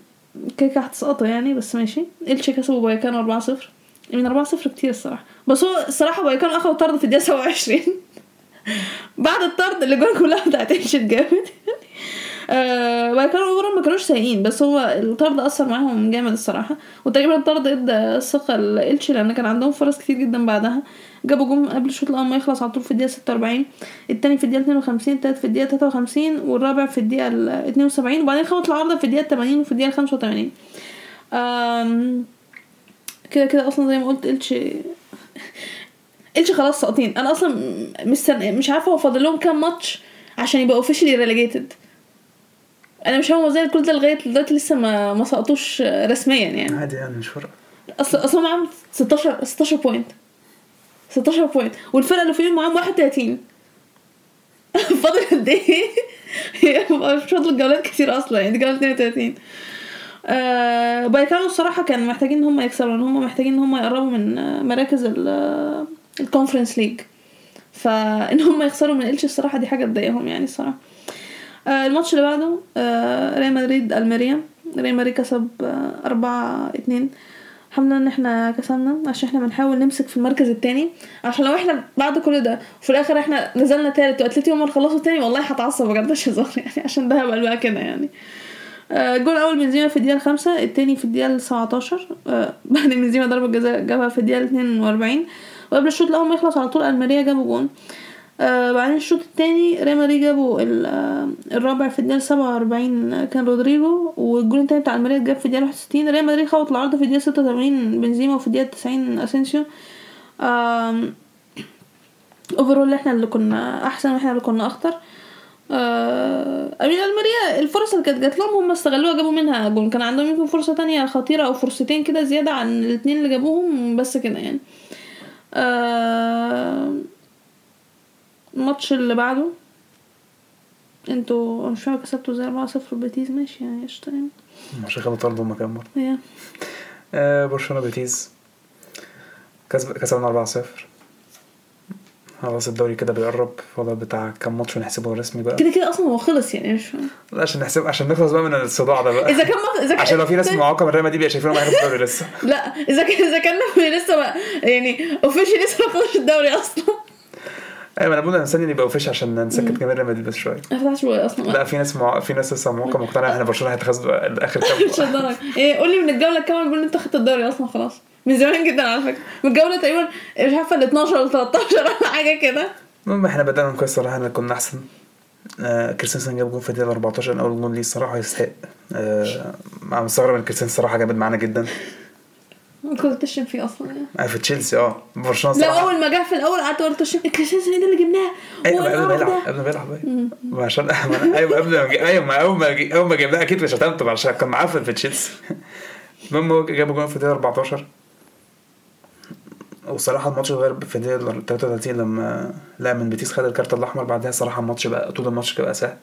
Speaker 1: كده كده هتسقطوا يعني بس ماشي. إلتشي كسبوا بايكانو 4 0 I mean 4 0 كتير الصراحة. بس هو الصراحة بايكانو أخدوا طرد في الدقيقة 27 (laughs) بعد الطرد اللي جول كلها بتاعت إلتشي اتجابت. (laughs) آه بايكانو overall ما كانوش سيئين بس هو الطرد أثر معاهم جامد الصراحة. وتقريبا الطرد ادى ثقه لإلتشي لأن كان عندهم فرص كتير جدا بعدها. جابوا جون قبل الشوط الأول ما يخلص على طول في الدقيقة 46 التاني في الدقيقة 52 التالت في الدقيقة 53 والرابع في الدقيقة ال 72 وبعدين خبط العارضة في الدقيقة 80 وفي الدقيقة 85 آم، كده كده أصلا زي ما قلت إلتشي إلتشي خلاص ساقطين. أنا أصلا مستني مش عارفة هو فاضل لهم كام ماتش عشان يبقوا officially relegated أنا مش فاهمة إزاي كل ده لغاية دلوقتي لسه ما ما سقطوش رسميا يعني.
Speaker 2: عادي يعني مش فارقه
Speaker 1: اصل أصلا معاهم 16 16 point 16 point والفرقه اللي فيهم معاهم 31 (laughs) فاضل قد إيه؟ (laughs) مش فاضل الجولات كتير أصلا يعني دي جوله 32 آه بايكانو الصراحة كان محتاجين إن هم يكسبوا لأن هم محتاجين إن هم يقربوا من مراكز ال- ال Conference League فإن هم يخسروا من إلتشي الصراحة دي حاجة تضايقهم يعني الصراحة. الماتش اللي بعده آه ريال مدريد ألميريا. ريال مدريد كسب آه أربعة اتنين. الحمد لله إن إحنا كسبنا عشان إحنا بنحاول نمسك في المركز التاني. عشان لو إحنا بعد كل ده وفي الآخر إحنا نزلنا تالت واتلتي هم خلصوا تاني والله هتعصب بجد مش هزار (laughs) يعني عشان ده هبقى بقى كده يعني. آه، الجول الأول بنزيما في الدقيقة الخامسة التاني في الدقيقة السبعتاشر. آه، (laughs) بعد بنزيما ضربة جزاء جابها في الدقيقة اتنين وأربعين. وقبل الشوط الأول ما يخلص على طول ألميريا جابوا جون. آه بعدين الشوط التاني ريال مدريد جابوا آه، الرابع في الدقيقة سبعة وأربعين كان رودريجو والجول التاني بتاع المدريد اتجاب في الدقيقة واحد وستين. ريال مدريد خبط العارضة في الدقيقة ستة وتمانين بنزيما وفي الدقيقة تسعين أسينسيو. آم، overall إحنا اللي كنا أحسن وإحنا اللي كنا أخطر. آه I mean ألميريا الفرص اللي كانت جات لهم هم استغلوها جابوا منها جول كان عندهم يمكن فرصة تانية خطيرة أو فرصتين كده زيادة عن الاثنين اللي جابوهم بس كده يعني. آه الماتش اللي بعده. أنتوا مش فاهمه كسبتوا إزاي 4 0 بيتيز. ماشي يعني قشطة يعني.
Speaker 2: مش خدوا طرد هم كام
Speaker 1: مرة.
Speaker 2: آه برشلونة بيتيز. كسب كسبنا 4 0 خلاص الدوري كده بيقرب. فاضل بتاع كام ماتش ونحسبه رسمي بقى.
Speaker 1: كده كده أصلا هو خلص يعني مش.
Speaker 2: لا عشان نحسب عشان نخلص بقى من الصداع ده بقى.
Speaker 1: إذا كان مط... إذا كان
Speaker 2: عشان لو في ناس معاقه من ريال مدريد بيبقى شايفينهم هياخدوا الدوري لسه.
Speaker 1: لا إذا كان إذا كان لسه ما... يعني officially لسه ما خدش الدوري أصلا.
Speaker 2: أيوه أنا بقول أنا مستني نبقى official عشان نسكت جماهير ريال مدريد بس شوية.
Speaker 1: ما فتحش أصلا.
Speaker 2: لا في ناس مع... في ناس لسه معاقه مقتنعة إحنا برشلونة هيتخذ آخر (laughs)
Speaker 1: مش
Speaker 2: كام
Speaker 1: هتضرك إيه قول لي من الجولة الكام بيقول أنت خدت الدوري أصلا خلاص. من زمان جدا على فكرة. من الجولة تقريبا مش عارفة ال 12 ولا 13 ولا حاجة كده.
Speaker 2: المهم إحنا بدأنا كويس الصراحة إحنا كنا أحسن. آه كريستنسن جاب جون في الدقيقة 14 أول جون ليه الصراحة يستحق. آه أنا مستغرب إن كريستنسن الصراحة جامد معانا جدا.
Speaker 1: كنت بتشتم فيه أصلا. يعني
Speaker 2: في تشيلسي آه برشلونة
Speaker 1: لا أول ما جه في الأول قعدت أقول تشتم كريستيانسن ده اللي جبناه؟ أيوه
Speaker 2: قبل ما يلعب. قبل ما يلعب. ما عشان أيوه قبل ما أيوه ما أول ما أول ما جبناه أكيد مش هتمتم عشان كان معفن في تشيلسي. (laughs) المهم هو جاب جون في الدقيقة 14 والصراحة الماتش اتغير في الدقيقة 33 لما لا من بيتيس خد الكارت الأحمر بعدها صراحة الماتش بقى طول الماتش بقى سهل.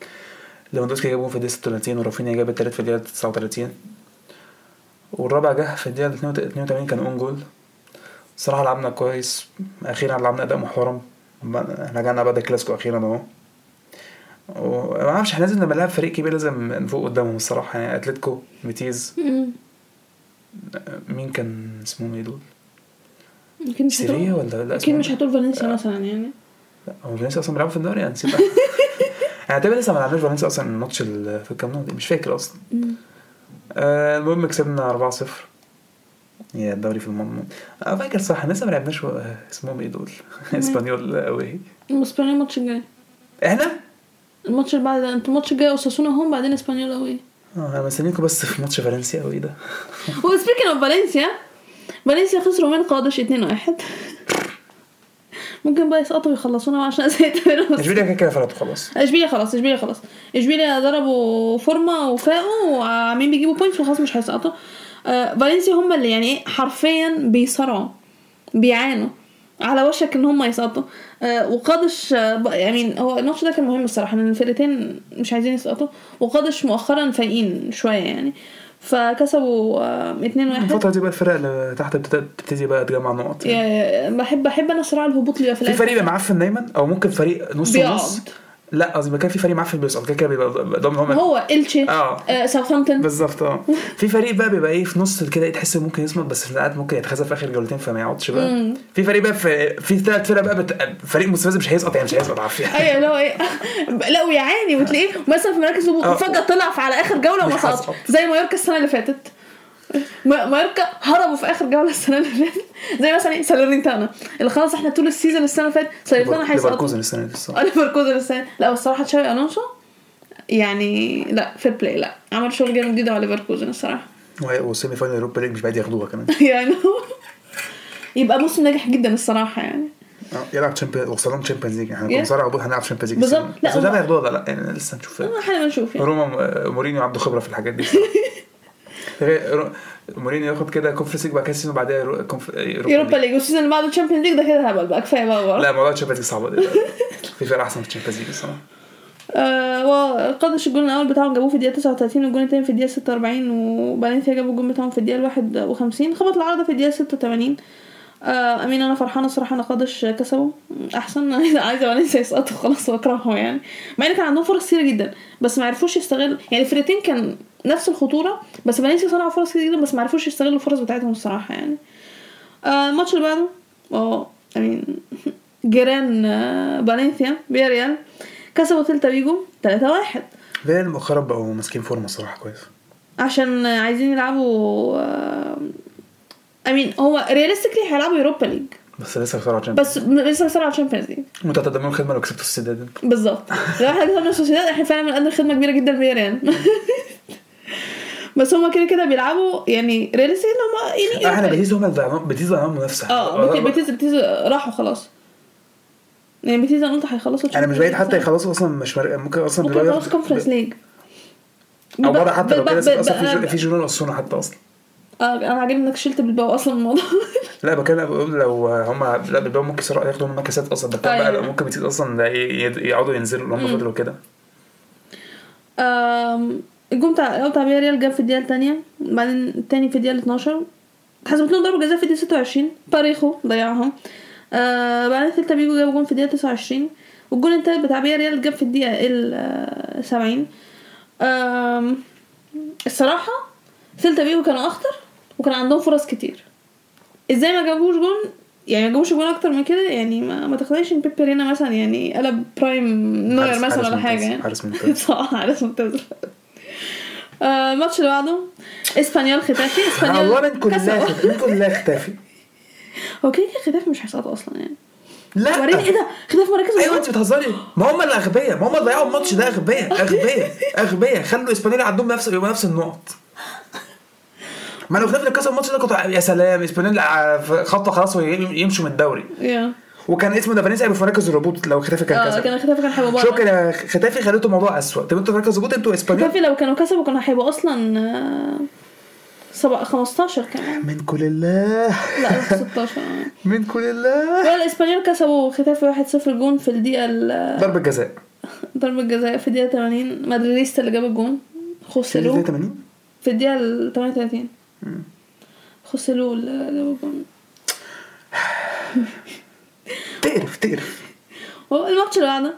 Speaker 2: ليفاندوسكي جاب جون في الدقيقة 36 ورافينيا جاب التالت في الدقيقة 39 والرابع جه في الدقيقة 82 كان own goal الصراحة لعبنا كويس. أخيرا لعبنا أداء محترم. رجعنا بعد الكلاسيكو أخيرا أهو. وما أعرفش إحنا لازم لما نلعب فريق كبير لازم نفوق قدامهم الصراحة. يعني أتلتيكو بيتيز. مين كان اسمهم إيه دول؟
Speaker 1: يمكن مش
Speaker 2: سيريا ولا لا
Speaker 1: أكيد مش هتقول فالنسيا مثلا يعني.
Speaker 2: لا، هو فالنسيا أصلا بيلعبوا في الدوري؟ يعني نسيت. (laughs) يعني تقريبا لسه ما لعبناش فالنسيا أصلا الماتش ال- في الكام نو. مش فاكر
Speaker 1: أصلا.
Speaker 2: آه المهم كسبنا 4-0 يا الدوري في المضمون أنا فاكر صح لسه ما لعبناش و- اسمهم إيه دول؟ (laughs) إسبانيول أوي.
Speaker 1: إسبانيول الماتش الجاي.
Speaker 2: إحنا؟
Speaker 1: الماتش اللي بعد أنت الماتش الجاي أوساسونا هم بعدين إسبانيول قوي
Speaker 2: آه أنا مستنيكم بس في ماتش فالنسيا أوي ده.
Speaker 1: و speaking of فالنسيا فالنسيا خسروا من قادش 2 1 (laughs) ممكن بقى يسقطوا ويخلصونا عشان زهقت منهم
Speaker 2: اشبيليا كده كده فرقت خلاص.
Speaker 1: اشبيليا خلاص اشبيليا خلاص. اشبيليا ضربوا فورما وفاقوا وعاملين بيجيبوا points وخلاص مش هيسقطوا. آه فالنسيا هم اللي يعني إيه حرفيا بيصارعوا بيعانوا على وشك إن هم يسقطوا. آه وقادش آه يعني هو الماتش ده كان مهم الصراحة إن الفرقتين مش عايزين يسقطوا. وقادش مؤخرا فايقين شوية يعني. فكسبوا آه 2 1
Speaker 2: الفترة دي بقى الفرق اللي تحت بتبتدي بقى تجمع نقط
Speaker 1: يا- بحب بحب أنا صراع الهبوط اللي في
Speaker 2: في
Speaker 1: الآخر.
Speaker 2: فريق معفن دايما أو ممكن فريق نص. ونص لا قصدي كان في فريق معفن بيسقط كده كده بيبقى ضامن هم
Speaker 1: هو إلتشي
Speaker 2: آه.
Speaker 1: آه ساوثهامبتون
Speaker 2: بالظبط آه. في فريق بقى بيبقى إيه في نص كده إيه، تحس ممكن يصمت بس في ساعات ممكن يتخاذل في آخر جولتين فما يقعدش بقى.
Speaker 1: مم.
Speaker 2: في فريق بقى في في ثلاث فرق بقى بت... فريق مستفز مش هيسقط يعني مش هيسقط عافيه
Speaker 1: أيوه اللي هو إيه (laughs) لا ويعاني وتلاقيه مثلا في مراكز
Speaker 2: آه.
Speaker 1: وفجأة طلع في على آخر جولة وما (laughs) سقطش.
Speaker 2: هسقط.
Speaker 1: زي مايوركا السنة اللي فاتت. ما- مايوركا هربوا في آخر جولة السنة اللي فاتت. زي مثلا إيه؟ ساليرنيتانا اللي خلاص إحنا طول ال season السنة اللي فاتت ساليرنيتانا هيسقطوا
Speaker 2: ليفركوزن السنة دي الصراحه
Speaker 1: ليفركوزن السنة. لا الصراحة تشابي ألونسو يعني لا fair play لا عمل شغل جامد جدا على ليفركوزن الصراحة.
Speaker 2: وال semi final اوروبا ليج مش بعيد ياخدوها كمان. (laughs)
Speaker 1: يعني يبقى موسم ناجح جدا الصراحة يعني.
Speaker 2: آه، يلعب تشامبيونز وصلهم تشامبيونز ليج
Speaker 1: إحنا.
Speaker 2: كنا صارع عبود هنلعب تشامبيونز ليج
Speaker 1: بالظبط.
Speaker 2: لا
Speaker 1: لا،
Speaker 2: بس ده
Speaker 1: هو-
Speaker 2: هياخدوها ولا لا يعني لسه نشوف.
Speaker 1: إحنا بنشوف يعني.
Speaker 2: روما آه، مورينيو عنده خبرة في الحاجات دي (laughs) مورينيو ياخد كده كونفرنس ليج بعد كده ال season بعدها
Speaker 1: يوروبا ليج وال season اللي بعده تشامبيونز ليج ده كده هبل بقى كفاية بقى.
Speaker 2: لا موضوع الشامبيونز ليج صعب. (laughs) في فرق أحسن في الشامبيونز ليج الصراحة.
Speaker 1: آه وقادش الجول الأول بتاعهم جابوه في الدقيقة 39 والجول الثاني في الدقيقة 46 وفالنسيا جابوا الجول بتاعهم في الدقيقة 51 خبط العارضة في الدقيقة 86 آه أمين أنا فرحانه الصراحة إن قادش كسبوا أحسن. (laughs) عايزه عايزه فالنسيا يسقطوا خلاص بكرههم يعني. مع إن كان عندهم فرص كتيرة جدا بس ما عرفوش يستغلوا يعني الفرقتين كان نفس الخطورة بس فالنسيا صنعوا فرص كتير بس ما عرفوش يستغلوا الفرص بتاعتهم الصراحة يعني. آه الماتش اللي بعده آه امين (laughs) جيران آه، فالنسيا فياريال كسبوا سيلتا فيجو 3 1
Speaker 2: فيريال مؤخرا بقوا ماسكين فورمة الصراحة كويس.
Speaker 1: عشان عايزين يلعبوا آه، امين هو realistically هيلعبوا يوروبا ليج
Speaker 2: بس لسه خسروا تشامبيونز
Speaker 1: بس لسه بيصيروا على الشامبيونز ليج
Speaker 2: متقدمين الخدمه لو كسبتوا السداد
Speaker 1: بالظبط. (laughs) لو إحنا كسبنا السوسيداد إحنا فعلا بنقدم خدمة كبيرة جدا لفياريال. (laughs) بس هما كده كده بيلعبوا يعني رياليستيكلي هم يعني
Speaker 2: إحنا
Speaker 1: Europa League.
Speaker 2: بيتيز هم اللي بيتيز ضيعوا منافسة.
Speaker 1: آه بت- بتيز بتيز راحوا خلاص. يعني بتيز أنا قلت هيخلصوا
Speaker 2: أنا مش بعيد حتى. يخلصوا أصلا مش مرق... ممكن أصلا
Speaker 1: ممكن يخلصوا كونفرنس ليج
Speaker 2: أو بره حتى لو كده أصلا في جنون أصلا حتى أصلا.
Speaker 1: آه أنا عاجبني إنك شلت بلباو أصلا الموضوع. (laughs)
Speaker 2: لا بكلم بقول لو هم لا بيبقوا ممكن ياخدوا منهم كاسات أصلا. بتكلم بقى
Speaker 1: أيوة.
Speaker 2: لو ممكن بتيس أصلا يقعدوا ينزلوا اللي هم فضلوا كده.
Speaker 1: الجون بتاع بتاع ريال جاب في الدقيقة التانية. بعدين التاني في الدقيقة 12 اتحسبت لهم ضربة جزاء في الدقيقة 26 باريخو ضيعها. آه بعدين سيلتا فيجو جاب جون في الدقيقة 29 والجون التالت بتاع ريال جاب في الدقيقة ال آه، 70 آم، الصراحة سيلتا فيجو كانوا أخطر وكان عندهم فرص كتير. إزاي ما جابوش جون؟ يعني ما جابوش جون أكتر من كده يعني ما, ما تقنعش إن بيب رينا مثلا يعني قلب prime نوير مثلا ولا حاجة يعني.
Speaker 2: حارس (laughs) ممتاز.
Speaker 1: صح حارس ممتاز. آه، الماتش اللي بعده اسبانيول ختافي اسبانيول
Speaker 2: والله من كل
Speaker 1: كسبوا.
Speaker 2: الله من كل الله اختفي
Speaker 1: هو كده كده ختافي مش هيسقطوا أصلا يعني
Speaker 2: لا
Speaker 1: وريني إيه ده ختافي مراكز أيوه.
Speaker 2: انت بتهزري ما هم الاغبياء ما هم اللي ضيعوا الماتش ده اغبياء اغبياء اغبياء خلوا اسبانيول عندهم نفس يبقى نفس النقط ما لو خدنا كاس الماتش ده كنت يا سلام اسبانيول خطوه خلاص ويمشوا من الدوري
Speaker 1: يا
Speaker 2: وكان اسمه ده فانيسيا هيبقى في مراكز الهبوط لو ختافي كان
Speaker 1: آه
Speaker 2: كسب
Speaker 1: كان ختافي كان هيبقى
Speaker 2: شكرا يا ختافي خليته موضوع اسوء طب أنتوا في مركز الهبوط أنتوا اسبانيول
Speaker 1: ختافي لو كانوا كسبوا كانوا هيبقوا أصلا آه، سبع 15 كمان.
Speaker 2: من كل الله.
Speaker 1: لا 16 آه. (laughs)
Speaker 2: من كل الله.
Speaker 1: ولا الإسبانيول كسبوا. ختافي 1-0 جون في الدقيقة ال-
Speaker 2: ضربة جزاء. (laughs)
Speaker 1: ضربة جزاء في الدقيقة 80 مادريديستا اللي جاب الجون خوسيلو.
Speaker 2: 80
Speaker 1: في الدقيقة ال 38 خوسيلو اللي جاب الجون. (sighs)
Speaker 2: تقرف تقرف
Speaker 1: هو الماتش اللي بعده؟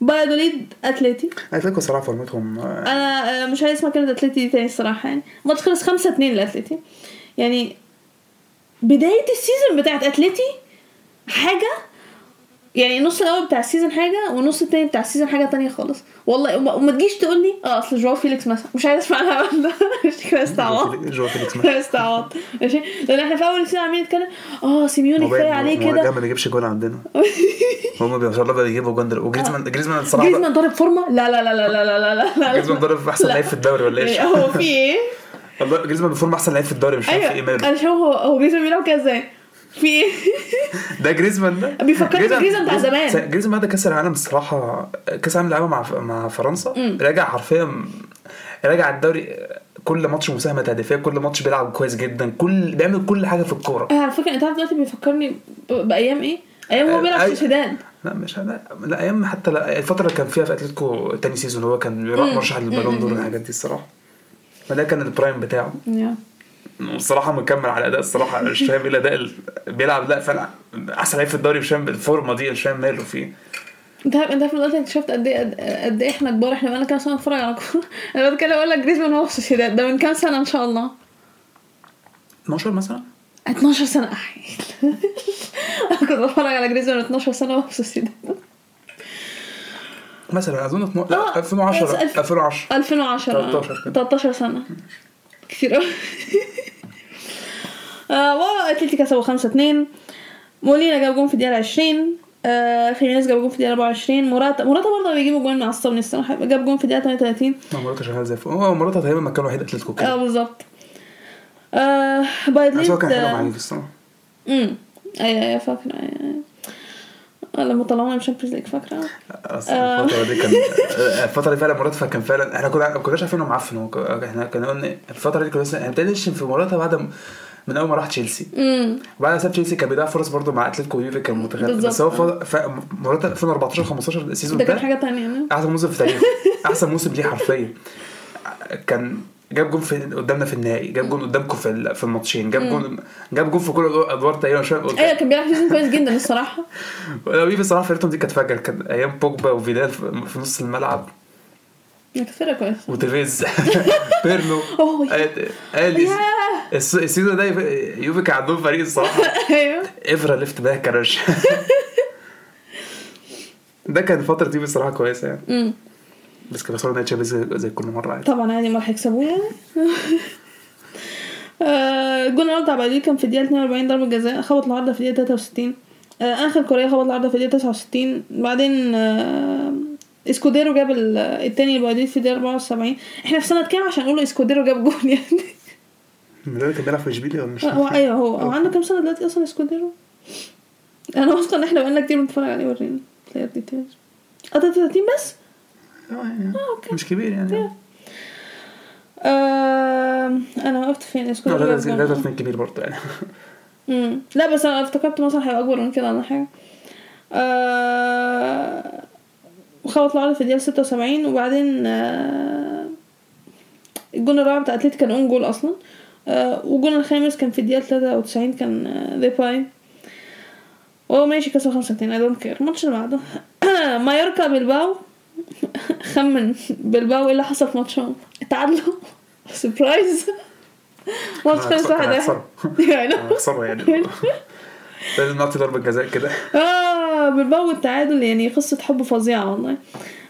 Speaker 1: فايادوليد أتليتي.
Speaker 2: اتلتيكو صراحة فورمتهم آه،
Speaker 1: أنا آه، مش عايز اسمها كلمة أتليتي دي تاني الصراحة يعني. الماتش خلص 5 2 لأتليتي. يعني بداية ال season بتاعت أتليتي حاجة يعني النص الأول بتاع ال season حاجة والنص التاني بتاع ال season حاجة تانية خالص. والله وما, تجيش تقول لي آه أصل جواو فيليكس مثلا. مش عايز أسمع الهبل ده. (laughs) مش كده استعوض.
Speaker 2: جواو فيليكس (laughs) مثلا.
Speaker 1: ماشي؟ لأن إحنا في أول ال season عاملين نتكلم آه سيميوني
Speaker 2: كفاية
Speaker 1: عليه كده.
Speaker 2: ما بيجيبش جول عندنا. (laughs) هم ما شاء الله بقى بيجيبوا جول وجريزمان جريزمان الصراحة
Speaker 1: جريزمان ضارب فورمة؟ لا لا لا لا لا لا لا لا
Speaker 2: جريزمان ضرب
Speaker 1: أحسن.
Speaker 2: لعيب في الدوري ولا إيش؟
Speaker 1: إيه، هو في إيه؟
Speaker 2: والله جريزمان ب form أحسن لعيب في الدوري مش عارف
Speaker 1: إيه
Speaker 2: ماله
Speaker 1: أنا شايف هو هو جريزمان بيلعب كده إزاي؟ في إيه؟ (laughs)
Speaker 2: ده جريزمان ده
Speaker 1: بيفكرني بجريزمان بتاع زمان.
Speaker 2: جريزمان- بعد كأس العالم الصراحه كأس العالم لعبه مع مع فرنسا. راجع حرفيا راجع الدوري كل ماتش مساهمة تهديفية كل ماتش بيلعب كويس جدا كل بيعمل كل حاجة في
Speaker 1: الكورة على فكرة أنت عارف دلوقتي بيفكرني بأيام إيه؟ أيام هو بيلعب في سوسيداد
Speaker 2: لا مش لا, لا أيام حتى لا الفترة اللي كان فيها في أتلتيكو تاني season هو كان
Speaker 1: مم.
Speaker 2: مرشح للبالون دور والحاجات دي الصراحة فده كان ال prime بتاعه
Speaker 1: يا.
Speaker 2: الصراحه مكمل على الاداء الصراحه مش (laughs) فاهم إيه الاداء بيلعب لا فعلا أحسن لعيب في الدوري مش فاهم الفورمه دي مش فاهم ماله فيه.
Speaker 1: انت عارف انت عارف دلوقتي اكتشفت قد إيه قد- إيه إحنا كبار إحنا بقالنا كام سنة نتفرج على كورة؟ (laughs) أنا كده أقول لك جريزمان هو في سوسيداد ده من كام سنة؟ إن شاء الله.
Speaker 2: 12 مثلا؟
Speaker 1: 12 سنة. احيه (laughs) أنا كنت بتفرج على جريزمان 12 سنة في سوسيداد
Speaker 2: مثلا
Speaker 1: أظن
Speaker 2: لا 2010
Speaker 1: بس ألف-
Speaker 2: 2010
Speaker 1: 2010
Speaker 2: 13 كده.
Speaker 1: 13 سنة. كتير قوي (laughs) آه واتلتيكو كسبوا 5 2 مولينا جاب جون في الدقيقة 20 آه خيمينيز جاب جون في الدقيقة 24 موراتا موراتا برضه بيجيبوا جون معصبني الصراحة جاب جون في الدقيقة 38
Speaker 2: ما موراتا شغال زي الفل هو موراتا تقريبا المكان الوحيد أتلتيكو
Speaker 1: آه
Speaker 2: كده
Speaker 1: بالظبط. آه بايد
Speaker 2: بس هو كان حلو
Speaker 1: ليد
Speaker 2: معايا الصراحة.
Speaker 1: امم أيوه أيوه أيوة. آه، لما طلعونا من ال Champions
Speaker 2: League
Speaker 1: آه.
Speaker 2: الفترة دي كان الفترة دي فعلا مراتها كان فعلا إحنا كنا ما كناش عارفين إنه معفن إحنا كنا قلنا الفترة دي كنا إحنا ابتدينا نشتم في مراتها بعد من أول ما راح تشيلسي. وبعد ساب تشيلسي كان بيضيع فرص برضه مع أتلتيكو ويوفي كان
Speaker 1: بالظبط.
Speaker 2: بس هو ف- مراتها 2014 15 ال
Speaker 1: season
Speaker 2: ده
Speaker 1: كان حاجة تانية يعني.
Speaker 2: أحسن موسم في تاريخه أحسن موسم ليه حرفيا. كان جاب جون في قدامنا في النهائي جاب جون قدامكم في في الماتشين جاب جون جاب جون في كل الادوار تقريبا مش فاهم
Speaker 1: أيوه كان بيلعب season كويس جدا الصراحة. (laughs)
Speaker 2: لو يوفي الصراحه فرقتهم دي كانت فجر كان أيام بوجبا وفيدال في في نص الملعب.
Speaker 1: كانت فرقة كويسة.
Speaker 2: وتيفيز. (laughs) بيرلو (laughs)
Speaker 1: ياه.
Speaker 2: الس- ال season ده يوفي- كان عندهم فريق
Speaker 1: الصراحة.
Speaker 2: أيوه. إفرا left back ده كان فترة يوفي الصراحه كويسة يعني. بس كانوا خسروا نهائي Champions زي- كل مرة عادي.
Speaker 1: طبعا عادي ما راح يكسبوه يعني آه، الجون الأول بتاع بعديه كان في الدقيقة 42 ضربة جزاء خبط العارضه في الدقيقة 63 آه، انخل كوريا خبط العارضه في الدقيقة 69 بعدين آه، إسكوديرو جاب ال- التاني اللي بعديه في الدقيقة 74 إحنا في سنة كام عشان نقول إسكوديرو جاب جون (laughs) يعني؟
Speaker 2: ده كان بيلعب في إشبيليا ولا مش
Speaker 1: هو أيوه هو. هو عنده كام سنة دلوقتي أصلا إسكوديرو؟ أنا واثقه إن إحنا بقالنا كتير بنتفرج عليه ورينا player details آه 33 بس؟
Speaker 2: آه، يعني.
Speaker 1: okay.
Speaker 2: مش كبير يعني.
Speaker 1: آه أنا وقفت فين؟
Speaker 2: لا
Speaker 1: اسكوديرو
Speaker 2: لا لا. ده كبير برضه يعني. (laughs)
Speaker 1: لا بس أنا افتكرت مثلا هيبقى أكبر من كده ولا حاجة. آه... وخبط العارضة في الدقيقة 76 وبعدين آه... الجون الرابع بتاع اتلتيكو كان own goal أصلا. آه... والجون الخامس كان في الدقيقة 93 كان آه... ديباي هو ماشي كسب 65 I don't care الماتش اللي بعده. (coughs) مايوركا بلباو خمن بلباو إيه اللي حصل في ماتشهم اتعادلوا surprise ماتش خلص واحد واحد. يعني.
Speaker 2: هيخسروا يعني. لازم نعطي ضربة جزاء كده.
Speaker 1: آه بلباو التعادل يعني قصة حب فظيعة والله.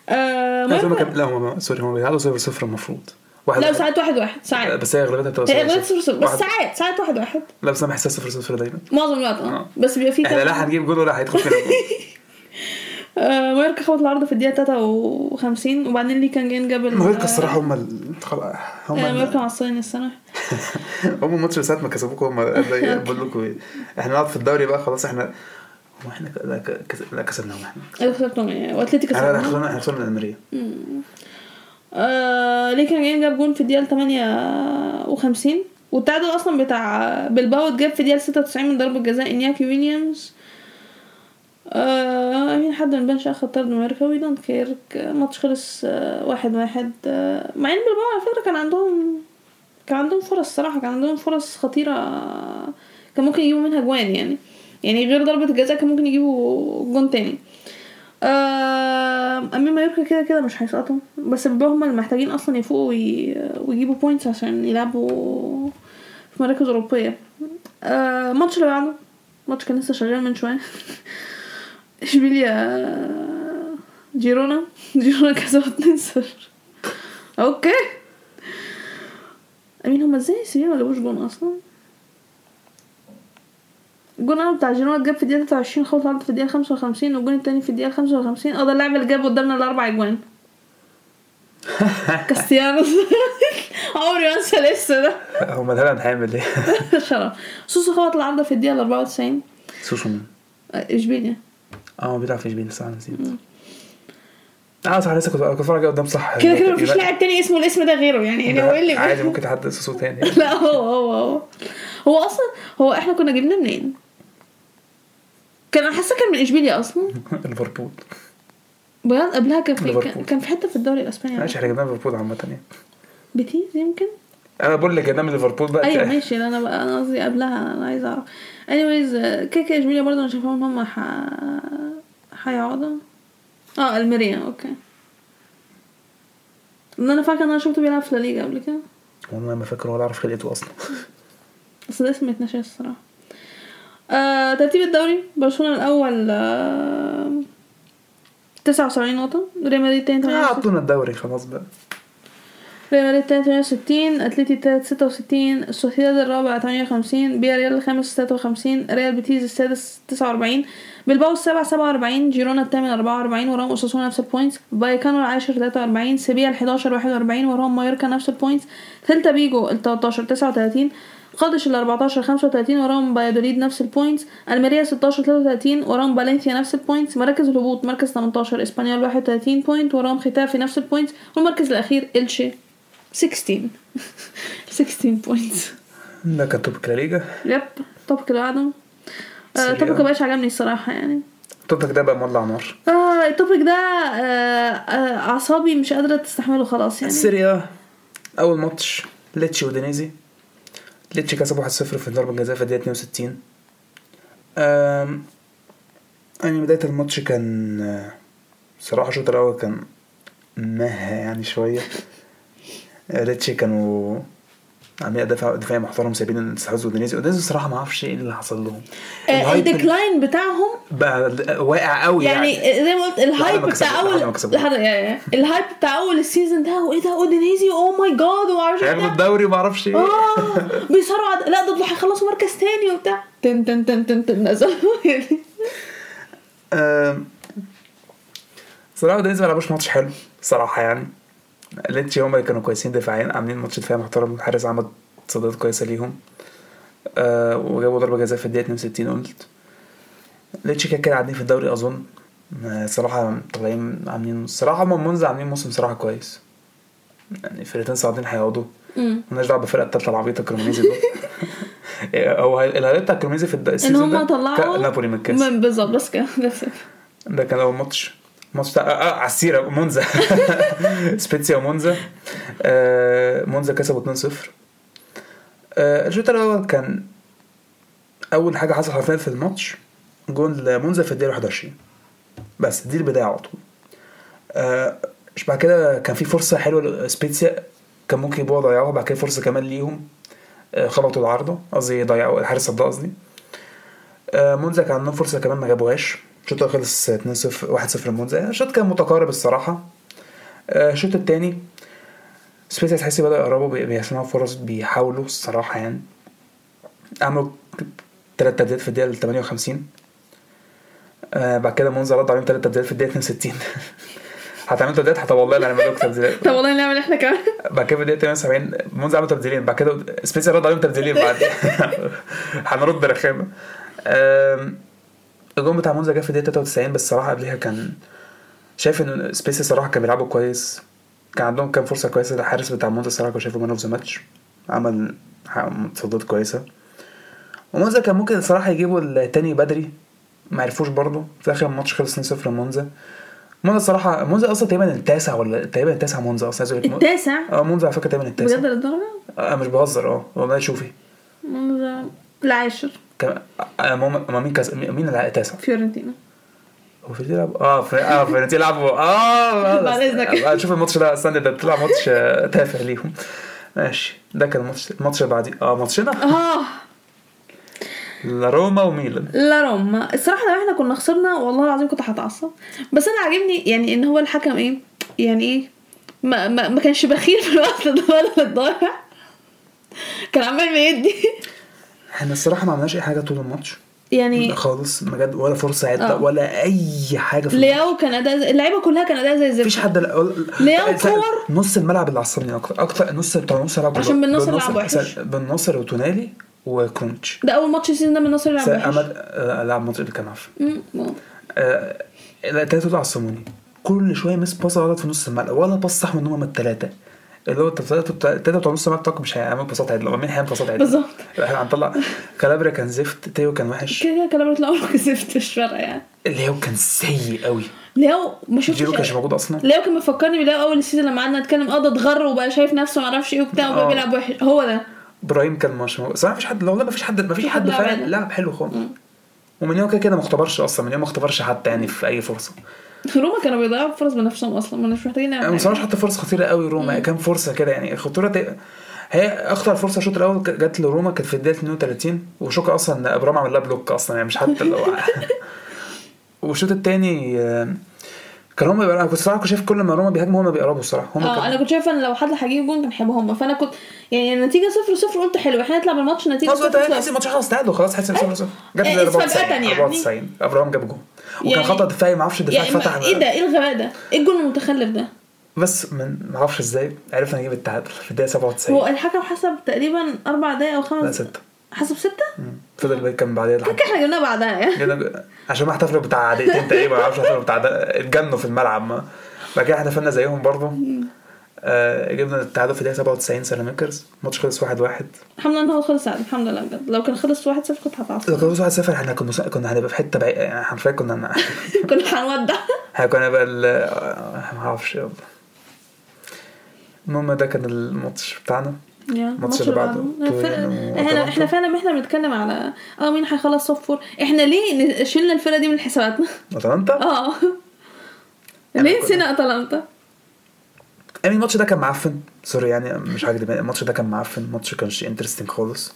Speaker 1: آه
Speaker 2: لا هم sorry هم بيلعبوا صفر صفر المفروض. واحد
Speaker 1: لا. ساعات واحد واحد ساعات.
Speaker 2: بس هي اغلبيتها بتبقى صفر
Speaker 1: صفر. صفر بس ساعات ساعات واحد واحد.
Speaker 2: لا بس أنا بحسها صفر صفر دايما.
Speaker 1: معظم الوقت آه.
Speaker 2: آه.
Speaker 1: بس بيبقى فيه إحنا
Speaker 2: لا هنجيب جول ولا هيدخل فينا (laughs)
Speaker 1: آه مايوركا خبط العارضة في الدقيقة 53 وبعدين لي كانج ان جاب ال-
Speaker 2: مايوركا الصراحة هم ال... خلاص هم
Speaker 1: آه، مايوركا
Speaker 2: ال...
Speaker 1: معصبين السنة. (laughs)
Speaker 2: هم الماتش اللي ساعة ما كسبوكوا هم (laughs) بقول لكم إيه. إحنا نقعد في الدوري بقى خلاص إحنا هو إحنا ك- لا لا كسبناهم
Speaker 1: إحنا. أيوه يعني وأتلتيكو
Speaker 2: إحنا
Speaker 1: كسبنا
Speaker 2: خسرنا إحنا خسرنا من ألميريا
Speaker 1: آه لي كانج ان جاب جون في الدقيقة 58 والتعادل أصلا بتاع بلباو اتجاب في الدقيقة 96 من ضربة جزاء إنياكي ويليامز. آه مين حد من bench اخد طرد مايوركا we don't care الماتش خلص آه واحد واحد. آه مع إن بلباو على فكرة كان عندهم كان عندهم فرص صراحة كان عندهم فرص خطيرة كان ممكن يجيبوا منها اجوان يعني. يعني غير ضربة الجزاء كان ممكن يجيبوا جون تاني. أمين مايوركا كده كده مش هيسقطوا. بس بيبقوا هما اللي محتاجين أصلا يفوقوا وي... ويجيبوا points عشان يلعبوا في مراكز أوروبية. آه، الماتش اللي بعده. الماتش كان لسه شغال من شوية. (laughs) اشبيليا جيرونا جيرونا كسبوا 2-0 okay امين هما إزاي سيبين ما جابوش جون أصلا الجون الأول بتاع جيرونا اتجاب في الدقيقه 23 خبط عارضة في الدقيقه 55 والجون التاني في الدقيقه 55 آه ده اللاعب اللي جاب قدامنا الاربع اجوان كاستيانوس عمري ما انسى لسه ده
Speaker 2: هم ده هنعمل إيه
Speaker 1: شرف سوسو خبط العرض في الدقيقه 94
Speaker 2: سوسو مين
Speaker 1: اشبيليا
Speaker 2: آه بيلعب في اشبيليه صح نسيت. آه صح لسه كنت بتفرج قدام صح.
Speaker 1: كده كده مفيش لاعب تاني اسمه الاسم ده غيره يعني يعني هو إيه اللي
Speaker 2: عادي ممكن تحدد سوسو تاني. (laughs)
Speaker 1: لا هو هو هو. هو أصلا هو إحنا كنا جبناه منين؟ كان أنا حاسة كان من إشبيليا أصلا. (laughs)
Speaker 2: ليفربول.
Speaker 1: بجد قبلها كان في. كان- في حتة في الدوري الإسباني
Speaker 2: ماشي إحنا جبناه ليفربول عامة يعني.
Speaker 1: بيتيس يمكن؟
Speaker 2: أنا بقول لك جبناه من ليفربول بقى.
Speaker 1: أيوه ماشي. أنا بقى أنا قصدي قبلها أنا عايزه أعرف. Anyways كده اشبيليا برضه أنا شايفاهم هم ح... هيقعدوا آه ألميريا okay. إن أنا فاكره إن أنا شفته بيلعب في لا ليجا قبل كده.
Speaker 2: والله ما فاكر ولا أعرف خلقته أصلا.
Speaker 1: بس ده اسم اتنشى الصراحة. آه، ترتيب الدوري. برشلونة الأول آه، تسعة وسبعين نقطة. ريال مدريد تاني
Speaker 2: آه،
Speaker 1: تمانية وستين
Speaker 2: عطونا الدوري خلاص بقى.
Speaker 1: ريال مدريد تاني تمانية وستين أتليتي التالت ستة وستين السوسيداد الرابع تمانية وخمسين فياريال الخامس تلاتة وخمسين ريال بيتيس السادس تسعة وأربعين بلباو السابع سبعة وأربعين جيرونا الثامن أربعة وأربعين وراهم أوساسونا نفس ال points فايكانو العاشر تلاتة وأربعين سيفيا الحداشر واحد وأربعين وراهم مايوركا نفس ال points سيلتا فيجو التلاتاشر تسعة وتلاتين قادش ال 14 35 وراهم بلد الوليد نفس ال points الميريا 16 33 وراهم فالنسيا نفس ال points مراكز الهبوط مركز 18 اسبانيول 31 point وراهم ختافي نفس ال points والمركز الاخير إلتشي 16 16 points
Speaker 2: ده كان topic لا ليجا
Speaker 1: yep topic بعده آه،. topic مبقاش عجبني الصراحة يعني.
Speaker 2: topic ده بقى مولع نار.
Speaker 1: آه ال topic ده آه آه أعصابي مش قادرة تستحمله خلاص يعني.
Speaker 2: السيريا أول ماتش ليتشي أودينيزي. ليتشي كسب 1-0 في ضربة جزاء في الدقيقة 62 أم... يعني بداية الماتش كان آه، صراحة الشوط الأول كان meh يعني شوية. آه، ليتشي كانوا عاملين دفاع دفاعي محترم سايبين الاستحواذ أودينيزي وأودينيزي الصراحة ما أعرفش إيه اللي حصل لهم.
Speaker 1: آه
Speaker 2: ال
Speaker 1: decline بتاعهم
Speaker 2: بقى واقع قوي
Speaker 1: يعني,
Speaker 2: يعني,
Speaker 1: زي ما قلت
Speaker 2: ال hype
Speaker 1: بتاع اول يعني ال hype بتاع أول ال season ده وايه ده؟ اودينيزي oh my god ومعرفش إيه
Speaker 2: هياخدوا
Speaker 1: بتاع.
Speaker 2: الدوري وما أعرفش إيه.
Speaker 1: آه بيصارعوا. لا دول هيخلصوا مركز تاني وبتاع. تن تن تن تن تن يعني
Speaker 2: آم، صراحة أودينيزي ما لعبوش ماتش حلو صراحة يعني. ليتشي هما اللي كانوا كويسين دفاعيا عاملين ماتش دفاعي محترم الحارس عمل تصديات كويسة ليهم. آه وجابوا ضربة جزاء في الدقيقة 62 قلت. ليتشي كده كده قاعدين في الدوري أظن. آه، صراحة طالعين عاملين الصراحة هما مونزا عاملين موسم صراحة كويس. يعني فرقتين صاعدين هيقعدوا. مالناش دعوة بالفرقة التالتة العبيطة كريمونيزي دول. (laughs) هو الهدف بتاع كريمونيزي في إن
Speaker 1: ال
Speaker 2: season ده
Speaker 1: هم طلعوا
Speaker 2: نابولي من الكاس
Speaker 1: بالظبط بس كده.
Speaker 2: ده كان أول ماتش. آه, آه على السيرة مونزا. (laughs) سبيتسيا ومونزا. آه مونزا كسبوا 2-0 آه الشوط الأول كان أول حاجة حصل حرفيا في الماتش جون لمونزا في الدقيقة 21 بس دي البداية على طول. آه بعد كده كان في فرصة حلوة لسبيتسيا كان ممكن يبقوا ضيعوها بعد كده فرصة كمان ليهم. آه خبطوا العارضة قصدي ضيعوا الحارس صد قصدي. آه مونزا كان عندهم فرصة كمان ما جابوهاش. الشوط الأول خلص 2-0 1-0 لمونزا الشوط كان متقارب الصراحة. آه، الشوط التاني سبيسيا تحسي بدأوا يقربوا بي- بيصنعوا فرص بيحاولوا الصراحة يعني. عملوا تلات تبديلات في الدقيقة 58 آه بعد كده مونزا رد عليهم تلات تبديلات في الدقيقة 62 (laughs) هتعملوا تبديلات؟ حتى والله لا هنعمل لكم تبديلات.
Speaker 1: طب والله نعمل إحنا كمان.
Speaker 2: بعد كده في الدقيقة 78 مونزا عملوا تبديلين. بعد كده سبيسيا رد عليهم تبديلين بعد. (laughs) هنرد برخامة. آم، الجون بتاع مونزا جه في الدقيقة 93 بس الصراحة قبلها كان شايف إن سبيتسيا صراحة كان بيلعبوا كويس. كان عندهم كام فرصة كويسة. الحارس بتاع مونزا الصراحة كان شايفه man of the match عمل تصديات كويسة. ومونزا كان ممكن الصراحة يجيبوا التاني بدري. ما عرفوش برضه. في آخر الماتش خلص 2-0 لمونزا. مونزا الصراحة مونزا أصلا تقريبا التاسع ولا تقريبا التاسع مونزا أصلا. عايز أقول لك
Speaker 1: التاسع؟
Speaker 2: آه مونزا على فكرة تقريبا التاسع.
Speaker 1: بجد للدرجة؟
Speaker 2: آه مش بهزر. آه والله شوفي.
Speaker 1: مونزا العاشر.
Speaker 2: آه ماما مين كاس مين اللي التاسع
Speaker 1: فيورنتينا.
Speaker 2: هو في يلعب آه في آه في يلعبوا آه
Speaker 1: بعد إذنك.
Speaker 2: آه، شوف الماتش ده استنى ده طلع ماتش آه، تافه ليهم. ماشي ده كان الماتش الماتش اللي بعديه آه ماتشنا؟
Speaker 1: آه.
Speaker 2: لا روما وميلان.
Speaker 1: لا روما. الصراحة لو إحنا كنا خسرنا والله العظيم كنت هتعصب. بس أنا عاجبني يعني إن هو الحكم إيه يعني إيه ما, ما, ما كانش بخيل في الوقت ده ولا الضايع. كان عمال بيدي.
Speaker 2: إحنا الصراحة ما عملناش أي حاجة طول الماتش
Speaker 1: يعني
Speaker 2: خالص بجد ولا فرصة عدة
Speaker 1: آه.
Speaker 2: ولا أي حاجة في.
Speaker 1: لياو كان أداء اللعيبة كلها كان أداء زي الزفت
Speaker 2: مفيش حد
Speaker 1: لياو كور.
Speaker 2: نص الملعب اللي عصبني أكتر أكتر نص بتوع نص الملعب
Speaker 1: عشان. بن ناصر
Speaker 2: بن
Speaker 1: لعب وحش.
Speaker 2: بن ناصر وتونالي وكرونيتش
Speaker 1: ده أول ماتش ال season ده بن ناصر لعب وحش
Speaker 2: امل آه، لعب ماتش اللي كان
Speaker 1: مم، آه.
Speaker 2: لا التلاتة دول عصبوني كل شوية miss pass غلط في نص الملعب ولا باص صح منهم هما التلاتة اللي هو التلاته بتوع نص الملعب بتوعك مش هيعملوا باصات عدله مين هيعمل باصات عدله
Speaker 1: بالظبط.
Speaker 2: إحنا هنطلع كالابريا كان زفت تيو كان وحش.
Speaker 1: كده كده كلام طلع عمره كسبت مش فارقه يعني.
Speaker 2: ليو كان سيء قوي.
Speaker 1: لياو ما شفتش
Speaker 2: جيرو كانش موجود أصلا.
Speaker 1: لياو كان مفكرني بلياو أول السيزون لما قعدنا نتكلم آه ده اتغر وبقى شايف نفسه ما أعرفش إيه وبتاع وبقى
Speaker 2: آه.
Speaker 1: بيلعب وحش. هو ده.
Speaker 2: إبراهيم كان مش موجود. صراحة مفيش حد لا والله مفيش حد مفيش
Speaker 1: في
Speaker 2: حد فعلا
Speaker 1: عدل.
Speaker 2: لعب حلو خالص. ومن يوم كده كده ما اختبرش أصلا من يوم ما اختبرش حتى يعني في أي فرصة. (laughs)
Speaker 1: روما كانوا بيضيعوا فرص بنفسهم أصلا ما مش محتاجين نعمل
Speaker 2: ما
Speaker 1: حاجة.
Speaker 2: صراحة حتى فرص خطيرة قوي روما كام فرصة كده يعني خطوره ت- هي أخطر فرصة الشوط الأول جت لروما كانت في الدقيقة 32 وشوكا أصلا ابرام عمل لها بلوك أصلا يعني مش حتى اللي هو (laughs) والشوط الثاني كان هما بيقربوا- أنا كنت صراحة كنت شايف كل ما روما بيهاجموا هما بيقربوا الصراحة هما
Speaker 1: آه
Speaker 2: أنا
Speaker 1: كنت شايفة إن لو حد هيجيب جون كان هيبقى هم فأنا كنت يعني النتيجة صفر صفر قلت حلو إحنا نطلع بالماتش نتيجه
Speaker 2: خلاص بقى
Speaker 1: صفر
Speaker 2: تحس
Speaker 1: صفر.
Speaker 2: الماتش خلاص تعادل خلاص صفر صفر. جت
Speaker 1: إيه،
Speaker 2: في
Speaker 1: فجأة
Speaker 2: 94
Speaker 1: يعني.
Speaker 2: 94 أبراهام جاب جون. وكان
Speaker 1: يعني-
Speaker 2: خطأ دفاعي ما أعرفش الدفاع
Speaker 1: يعني
Speaker 2: فتح
Speaker 1: إيه ده؟ إيه الغباء ده؟ إيه الجون المتخلف ده؟
Speaker 2: بس من ما أعرفش إزاي عرفنا نجيب التعادل في الدقيقة 97
Speaker 1: هو الحكم حسب تقريبا أربع دقايق أو
Speaker 2: لا
Speaker 1: خمس
Speaker 2: ستة.
Speaker 1: حسب ستة؟
Speaker 2: مم. فضل بقى كان بعدين. لحد
Speaker 1: إحنا جبناها بعدها يعني.
Speaker 2: عشان ما احتفلوا بتاع دقيقتين تقريبا ما أعرفش احتفلوا بتاع ده اتجنوا في الملعب بعد كده احتفلنا زيهم برضه. آه جبنا التعادل في الدقيقة 97 سيراميكرز الماتش خلص 1-1
Speaker 1: الحمد لله إن هو خلص عادي الحمد لله بجد. لو كان خلص 1 0 كنت هتعصب.
Speaker 2: لو كان 1-0 إحنا كنا كنا هنبقى في حتة بعيدة يعني حرفيا كنا (laughs)
Speaker 1: كنا هنودع. (laughs)
Speaker 2: إحنا كنا آه، ما أعرفش يلا. المهم ده كان الماتش بتاعنا. الماتش اللي بعده. إحنا.
Speaker 1: إحنا فعلا إحنا بنتكلم على آه مين هيخلص صف فور إحنا ليه شلنا الفرقة دي من حساباتنا؟ أتلانتا؟ (laughs)
Speaker 2: آه.
Speaker 1: ليه نسينا أتلانتا؟
Speaker 2: يعني الماتش ده كان معفن. سوري يعني مش يعني الماتش ده كان معفن. الماتش كانش interesting خالص.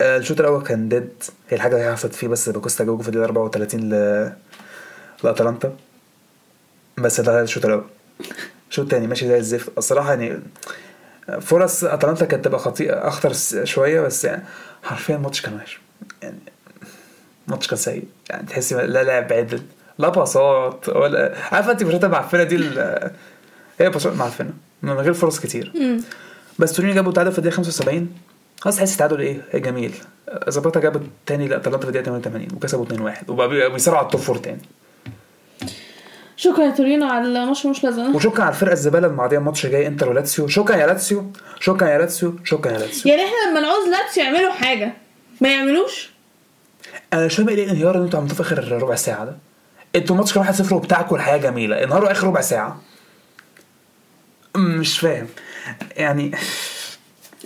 Speaker 2: آه، الشوط الأول كان dead هي الحاجة اللي حصلت فيه بس بأكوستا جابوا في الدقيقة 34 ل لأتلانتا. بس ده الشوط الأول. الشوط التاني ماشي زي الزفت. الصراحة يعني فرص أتلانتا كانت تبقى خطيرة أخطر شوية بس يعني حرفيا الماتش كان وحش. يعني الماتش كان سيء. يعني تحسي لا لعب عدل لا باصات ولا عارفه أنت ماتشات المعفنة دي هي باصات معفنه من غير فرص كتير.
Speaker 1: امم
Speaker 2: بس تورينو جابوا تعادل في الدقيقة 75 خلاص تحس التعادل إيه؟ إيه جميل. زاباتا جاب التاني لاتلانتا في الدقيقة 88 وكسبوا 2-1 وبقى بي- بيصارعوا على ال top four تاني.
Speaker 1: شكرا يا تورينو على الماتش مش لازم.
Speaker 2: وشكرا على الفرقة الزبالة الماضيه الماتش جاي انتر ولاتسيو. شكرا يا لاتسيو. شكرا يا لاتسيو. شكرا يا لاتسيو.
Speaker 1: يعني إحنا لما نعوز لاتسيو يعملوا حاجة ما يعملوش؟
Speaker 2: أنا مش فاهم إيه الانهيار اللي أنتوا عملتوه في آخر ربع ساعة ده. أنتوا الماتش كان 1-0 وبتاعكم الحياة جميلة. انهاروا آخر ربع ساعة. مش فاهم. يعني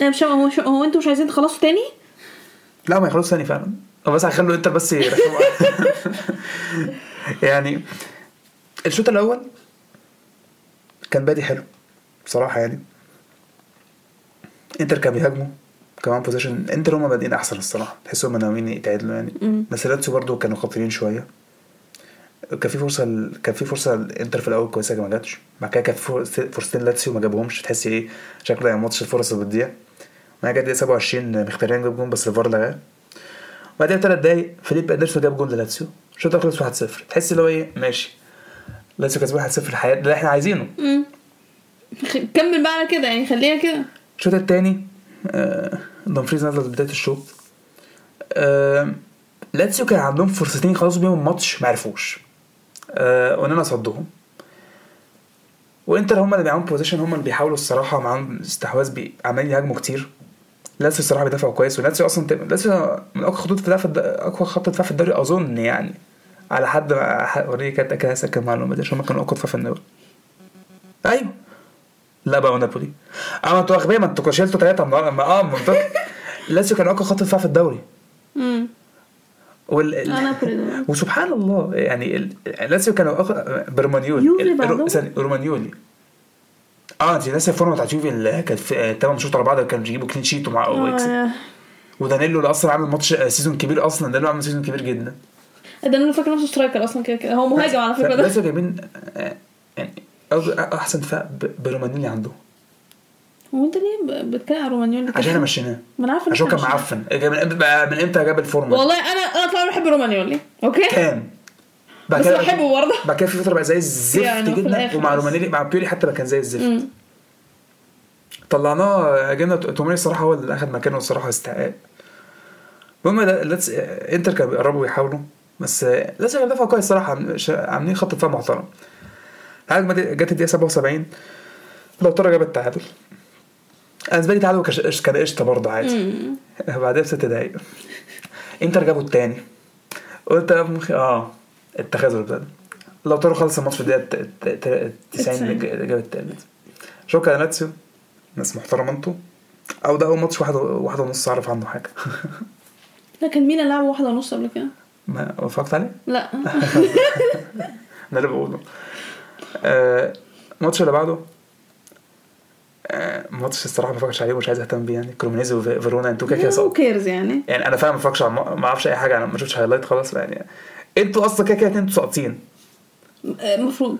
Speaker 1: أنا مش هو هو أنتوا مش عايزين تخلصوا تاني؟
Speaker 2: لا ما يخلص ثاني فعلا. هو بس هيخلوا انتر بس (laughs) يعني الشوط الأول كان بادي حلو بصراحة يعني. انتر كان بيهاجموا كمان possession انتر هما بادئين أحسن الصراحة. تحسهم ناويين يتعادلوا يعني. بس لاتسيو برضه كانوا خطيرين شوية. كان في فرصة ل... كان في فرصة الانتر في الأول كويسة ما جاتش. بعد كده كان في فرص- فرصتين لاتسيو ما جابهمش. تحس إيه؟ شكله يعني ماتش الفرص اللي بتضيع. بعد كده دقيقة 27 مخيتاريان جاب جون بس الفار لغاه. بعدها ثلاث دقايق فيليب أندرسون جاب جون للاتسيو. الشوط خلص 1-0 تحس اللي هو إيه؟ ماشي. لاتسيو كسبان 1-0 الحياة ده اللي إحنا عايزينه.
Speaker 1: كمل بقى على كده. يعني خليها كده.
Speaker 2: الشوط الثاني آه دمفريز نزل بداية الشوط. آه لاتسيو كان عندهم فرصتين يخلصوا بيهم الماتش ما عرفوش. آه وأونانا صدهم. وإنتر هم اللي معاهم possession هم اللي بيحاولوا الصراحة معاهم استحواذ عمالين يهاجموا كتير. لاتسيو الصراحة بيدافعوا كويس ولاتسيو أصلا لاتسيو من أقوى خطوط الدفاع. أقوى خط دفاع في الدوري أظن يعني. على حد أوريك كانت كده هسكت المعلومه دي عشان هم كانوا أقوى دفاع في الدوري. أيوه. لا بقى نابولي. أما أنتوا اغبياء ما أنتوا شلتوا ثلاثة آه منطقي. (laughs) لاتسيو كان أقوى خط دفاع في الدوري. وال... (laughs) وسبحان الله يعني لاتسيو كانوا أقوى برمانيولي
Speaker 1: يوفي
Speaker 2: رومانيولي آه انت ناسي الفورمة بتاعت يوفي اللي كانت في 8 شوط ورا بعض كانوا بيجيبوا كلين شيت ومع ويكسب.
Speaker 1: آه
Speaker 2: ودانيلو اللي أصلا عامل ماتش آه، سيزون كبير أصلا. دانيلو عامل سيزون كبير جدا.
Speaker 1: ده أنا فاكر نفسه striker أصلا كده كده. هو مهاجم على فكرة ده.
Speaker 2: لاتسيو جايبين آه، يعني أحسن دفاع برومانيولي عنده.
Speaker 1: هو انت ليه بتتكلم على رومانيولي كده؟
Speaker 2: عشان إحنا مشيناه.
Speaker 1: ما أنا عارفة
Speaker 2: عشان كان معفن. من إمتى بقى- من إمتى جاب الفورمة؟
Speaker 1: والله أنا أنا طبعا بحب رومانيولي okay؟
Speaker 2: كان.
Speaker 1: بس بحبه برضه.
Speaker 2: بعد كده في فترة بقى زي الزفت
Speaker 1: يعني
Speaker 2: جدا ومع. رومانيولي مع بيولي حتى بقى كان زي الزفت. طلعناه جبنا توموري الصراحه هو اللي أخد مكانه الصراحه استحقاق. المهم لاتس إنتر كانوا بيقربوا ويحاولوا بس لاتسيو كان دفعوا كويس الصراحه عاملين خط دفاع محترم. جت الدقيقة 77 لاوتارو جاب التعادل. أنا بالنسبة لي تعادل كش- كان قشطة برضه عادي. (laughs) بعدها بست دقايق. إنتر جابوا التاني. قلت يا مخي آه التخاذل ده لاوتارو خلص الماتش في الدقيقة الت- الت- الت- 90
Speaker 1: التسعين.
Speaker 2: جاب التالت. شكرا لاتسيو. ناس محترمة أنتوا. أو ده أول ماتش واحد واحد ونص أعرف عنه حاجة. (laughs)
Speaker 1: لا كان ميلان لعب واحدة ونص قبل كده.
Speaker 2: ما وافقت عليه؟
Speaker 1: لا. (laughs)
Speaker 2: ده اللي بقوله. آه، الماتش اللي بعده. ماتش الصراحة ما بفكرش عليه ومش عايز أهتم بيه يعني. كريمونيزي وفيرونا أنتوا كده كده.
Speaker 1: cares يعني؟
Speaker 2: يعني أنا فاهم ما بفكرش ما أعرفش أي حاجة أنا ما شفتش highlight خلاص يعني. أنتوا أصلا كده كده أنتوا ساقطين.
Speaker 1: المفروض.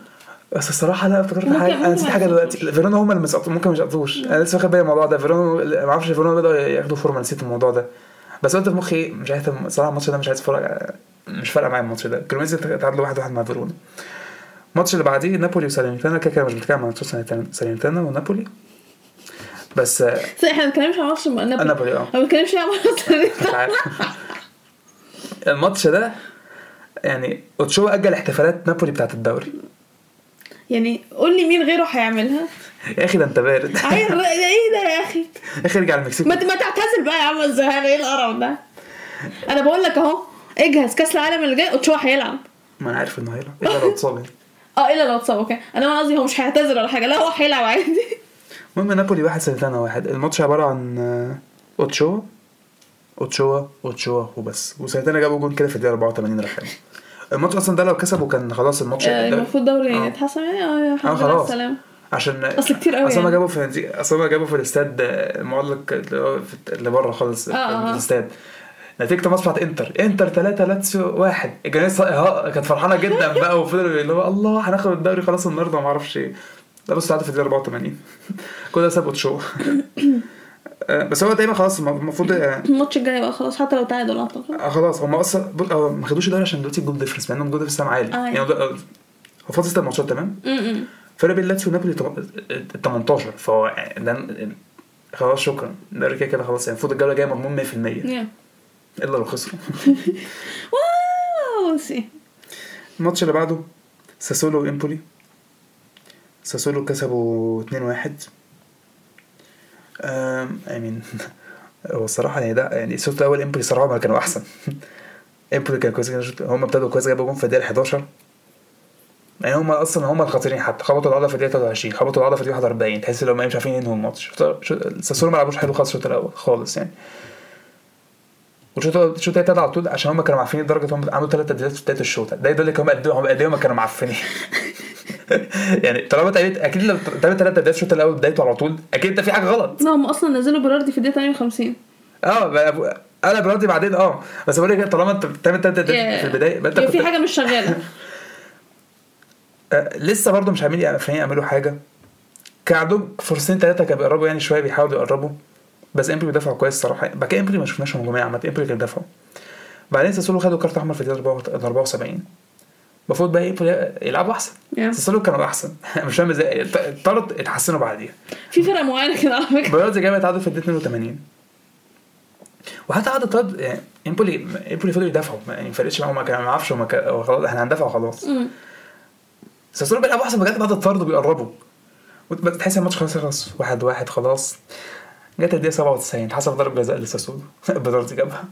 Speaker 2: بس الصراحة لا افتكرت حاجة
Speaker 1: أنا
Speaker 2: نسيت
Speaker 1: حاجة.
Speaker 2: دلوقتي. فيرونا هم اللي مسقطوا ممكن ما يسقطوش أنا لسه واخد بالي الموضوع ده. فيرونا ما أعرفش فيرونا بداوا ياخدوا فورمة نسيت الموضوع ده. بس قلت في مخي مش عايز الصراحه الماتش ده مش عايز أتفرج مش فارقة معايا الماتش ده. كروميزي تعادلوا واحد واحد مع فيرونا. الماتش اللي بعديه نابولي وسالينتانا كده كده مش بتكلم عن ماتش سالينتانا ونابولي. بس
Speaker 1: بس إحنا ما بنتكلمش عن ماتش نابولي.
Speaker 2: نابولي آه.
Speaker 1: ما بنتكلمش عن ماتش (laughs)
Speaker 2: الماتش ده يعني اوتشوا أجل احتفالات نابولي بتاعت الدوري.
Speaker 1: يعني قول لي مين غيره هيعملها؟
Speaker 2: يا أخي ده أنت بارد. (laughs)
Speaker 1: إيه ده يا أخي؟
Speaker 2: يا أخي ارجع المكسيك
Speaker 1: ما تعتزل بقى يا عم الزهقان إيه القرف ده؟ أنا بقول لك أهو إجهز كأس العالم اللي جاي اوتشوا هيلعب.
Speaker 2: ما أنا عارف إنه هيلعب. إلا لو اتصاب يعني. (laughs)
Speaker 1: آه إلا لو اتصاب أوكي. أنا قصدي هو مش هيعتذر ولا حاجة لا هو هيلعب عادي.
Speaker 2: المهم نابولي واحد ساليرنيتانا واحد. الماتش عبارة عن آه، اوتشوا اوتشوا اوتشوا وبس. وساليرنيتانا جابوا جون كده في الدقيقة 84 رخام الماتش أصلا ده لو كسبوا كان خلاص الماتش
Speaker 1: آه، المفروض دوري
Speaker 2: آه.
Speaker 1: يتحسم يعني؟ آه يا الحمد لله السلامه
Speaker 2: عشان
Speaker 1: أصل كتير قوي
Speaker 2: أصل ما
Speaker 1: يعني.
Speaker 2: جابوا في أصل ما جابوا في الاستاد المعلق اللي بره خالص
Speaker 1: آه،
Speaker 2: الاستاد. الماتش بتاعت إنتر. إنتر 3 لاتسيو 1 الجماهير كانت فرحانة جدا بقى وفضلوا اللي هو الله هناخد الدوري خلاص النهارده وما أعرفش إيه. ده بس تعادل في الدقيقه 84 كل ده بسبب اوتشوا (coughs) آه، بس هو تقريبا خلاص المفروض (coughs) آه،
Speaker 1: الماتش الجاي بقى خلاص حتى لو تعادل أعتقد.
Speaker 2: آه، خلاص هم أصلا بص- ما خدوش الدوري عشان دلوقتي ال goal difference مع إنهم ال goal difference عالي.
Speaker 1: آه،
Speaker 2: يعني. هو فاضل ست ماتشات تمام؟ فرق بين لاتسيو ونابولي تم- ال 18 فهو ده خلاص شكرا. ده كده كده خلاص يعني المفروض الجولة الجاية مضمون 100%
Speaker 1: يا
Speaker 2: إلا لو خسروا. (laughs)
Speaker 1: We'll see.
Speaker 2: الماتش اللي بعده ساسولو وإمبولي. ساسولو كسبوا 2-1 أم امين (laughs) هو الصراحة يعني ده يعني الشوط الأول امبولي صراحة ما كانوا أحسن. (laughs) امبولي كانوا كويسين. هم ابتدوا كويس جابوا جون في الدقيقة 11 يعني هم أصلا هم الخطيرين حتى خبطوا العارضة في الدقيقة 23 خبطوا العارضة في الدقيقة 41 تحس إن هم مش عارفين ينهوا الماتش. ساسولو ما لعبوش حلو خالص الشوط الأول خالص يعني. والشوط الشوط التالت على طول عشان هم كانوا معفنين لدرجة هم عملوا ثلاث تبديلات في بداية الشوط. ده يدل لك هم قد إيه هم قد هم كانوا معفنين. (laughs) (laughs) يعني طالما اتقالت أكيد لو تعمل ثلاث تبديلات الشوط الأول بدايته على طول أكيد انت في حاجة غلط.
Speaker 1: لا هم أصلا نزلوا بيراردي في الدقيقة 58
Speaker 2: آه أنا براضي بعدين آه بس بقول لك طالما أنت بتعمل ثلاث تبديلات في البداية يبقى أنت
Speaker 1: في حاجة مش شغالة. (laughs)
Speaker 2: آه لسه برضه مش عاملين يعملوا حاجة. كان عندهم فرصتين ثلاثة كانوا بيقربوا يعني شوية بيحاولوا يقربوا بس إمبولي بيدافعوا كويس الصراحة. بعد كده إمبولي ما شفناش هجومية عامة إمبولي كانوا بيدافعوا. بعدين ساسولو خدوا كارت أحمر في الدقيقة 74 المفروض بقى يلعبوا
Speaker 1: أحسن.
Speaker 2: ساسولو كانوا أحسن. (laughs) مش فاهم إزاي. طرد اتحسنوا بعديها.
Speaker 1: في فرق معينة كده على فكرة.
Speaker 2: بيراردي جاب تعادل في الدقيقة 82 وحتى عدد طرد يعني امبولي إمبولي فضلوا يدافعوا. يعني ما فرقتش معاهم ما أعرفش هم خلاص إحنا هندافع وخلاص. ساسولو بيلعبوا أحسن بجد بعد الطرد وبيقربوا. تحس الماتش خلاص خلص. واحد واحد خلاص. جت الدقيقة 97 اتحسب ضربة جزاء لساسولو. (laughs) بيراردي جابها.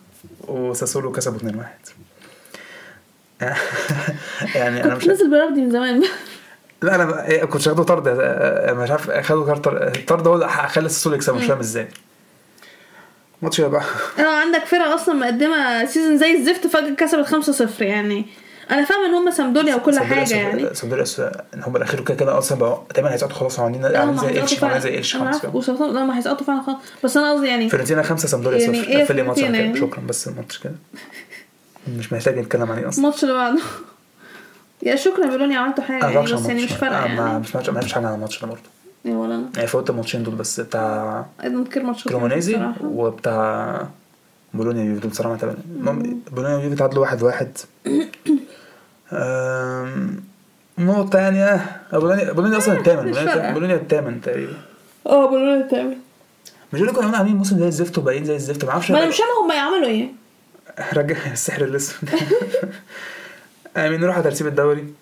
Speaker 2: وساسولو كسبوا 2-1 (laughs) يعني
Speaker 1: أنا
Speaker 2: مش
Speaker 1: نزل بيراردي من زمان.
Speaker 2: لا أنا إيه، كنت واخده طرد آه، مش عارف خدوا كارت الطرد هو خلى ساسولو يكسب مش فاهم إزاي. ماتش بقى؟
Speaker 1: آه عندك فرقة أصلا مقدمة season زي الزفت فجأة كسبت 5-0 يعني. أنا فاهمة إن هم سامبدوريا وكل حاجة يعني.
Speaker 2: سامدوريا إن هم الأخير كده كده أصلا بقوا تقريبا هيسقطوا خلاص عاملين عاملين زي
Speaker 1: فعلا.
Speaker 2: عاملين زي
Speaker 1: أنا
Speaker 2: خلاص
Speaker 1: لا ما هيسقطوا فعلا خالص بس أنا قصدي يعني
Speaker 2: فيورنتينا خمسة سامدوريا
Speaker 1: يعني
Speaker 2: صفر.
Speaker 1: إيه
Speaker 2: قفل لي ماتش؟ شكرا بس الماتش كده. (laughs) مش محتاج نتكلم عليه أصلا.
Speaker 1: الماتش اللي بعده (laughs) يا شكرا بيقولوا عملتوا
Speaker 2: حاجة
Speaker 1: يعني بس يعني مش فارقة
Speaker 2: ما
Speaker 1: يعني.
Speaker 2: مش ماتش ما عرفتش حاجة عن الماتش ده برضه.
Speaker 1: يا ولا أنا؟
Speaker 2: يعني فوت الماتشين دول بس بتاع
Speaker 1: ماتش
Speaker 2: كرومونيزي وبتاع بولونيا يوفي دول بصراحه تمام بولونيا ويوفي تعادلوا واحد واحد. نقطة يعني آه بولونيا بولونيا أصلا الثامن
Speaker 1: مش
Speaker 2: بولونيا-. بولونيا الثامن تقريبا.
Speaker 1: آه لي تعمل
Speaker 2: مش دول كانوا عاملين موسم زي الزفت وباقيين زي الزفت ما أعرفش.
Speaker 1: ما أنا مش فاهمة هم يعملوا إيه.
Speaker 2: رجع السحر الأسود. (laughs) آمين. نروح على ترتيب الدوري.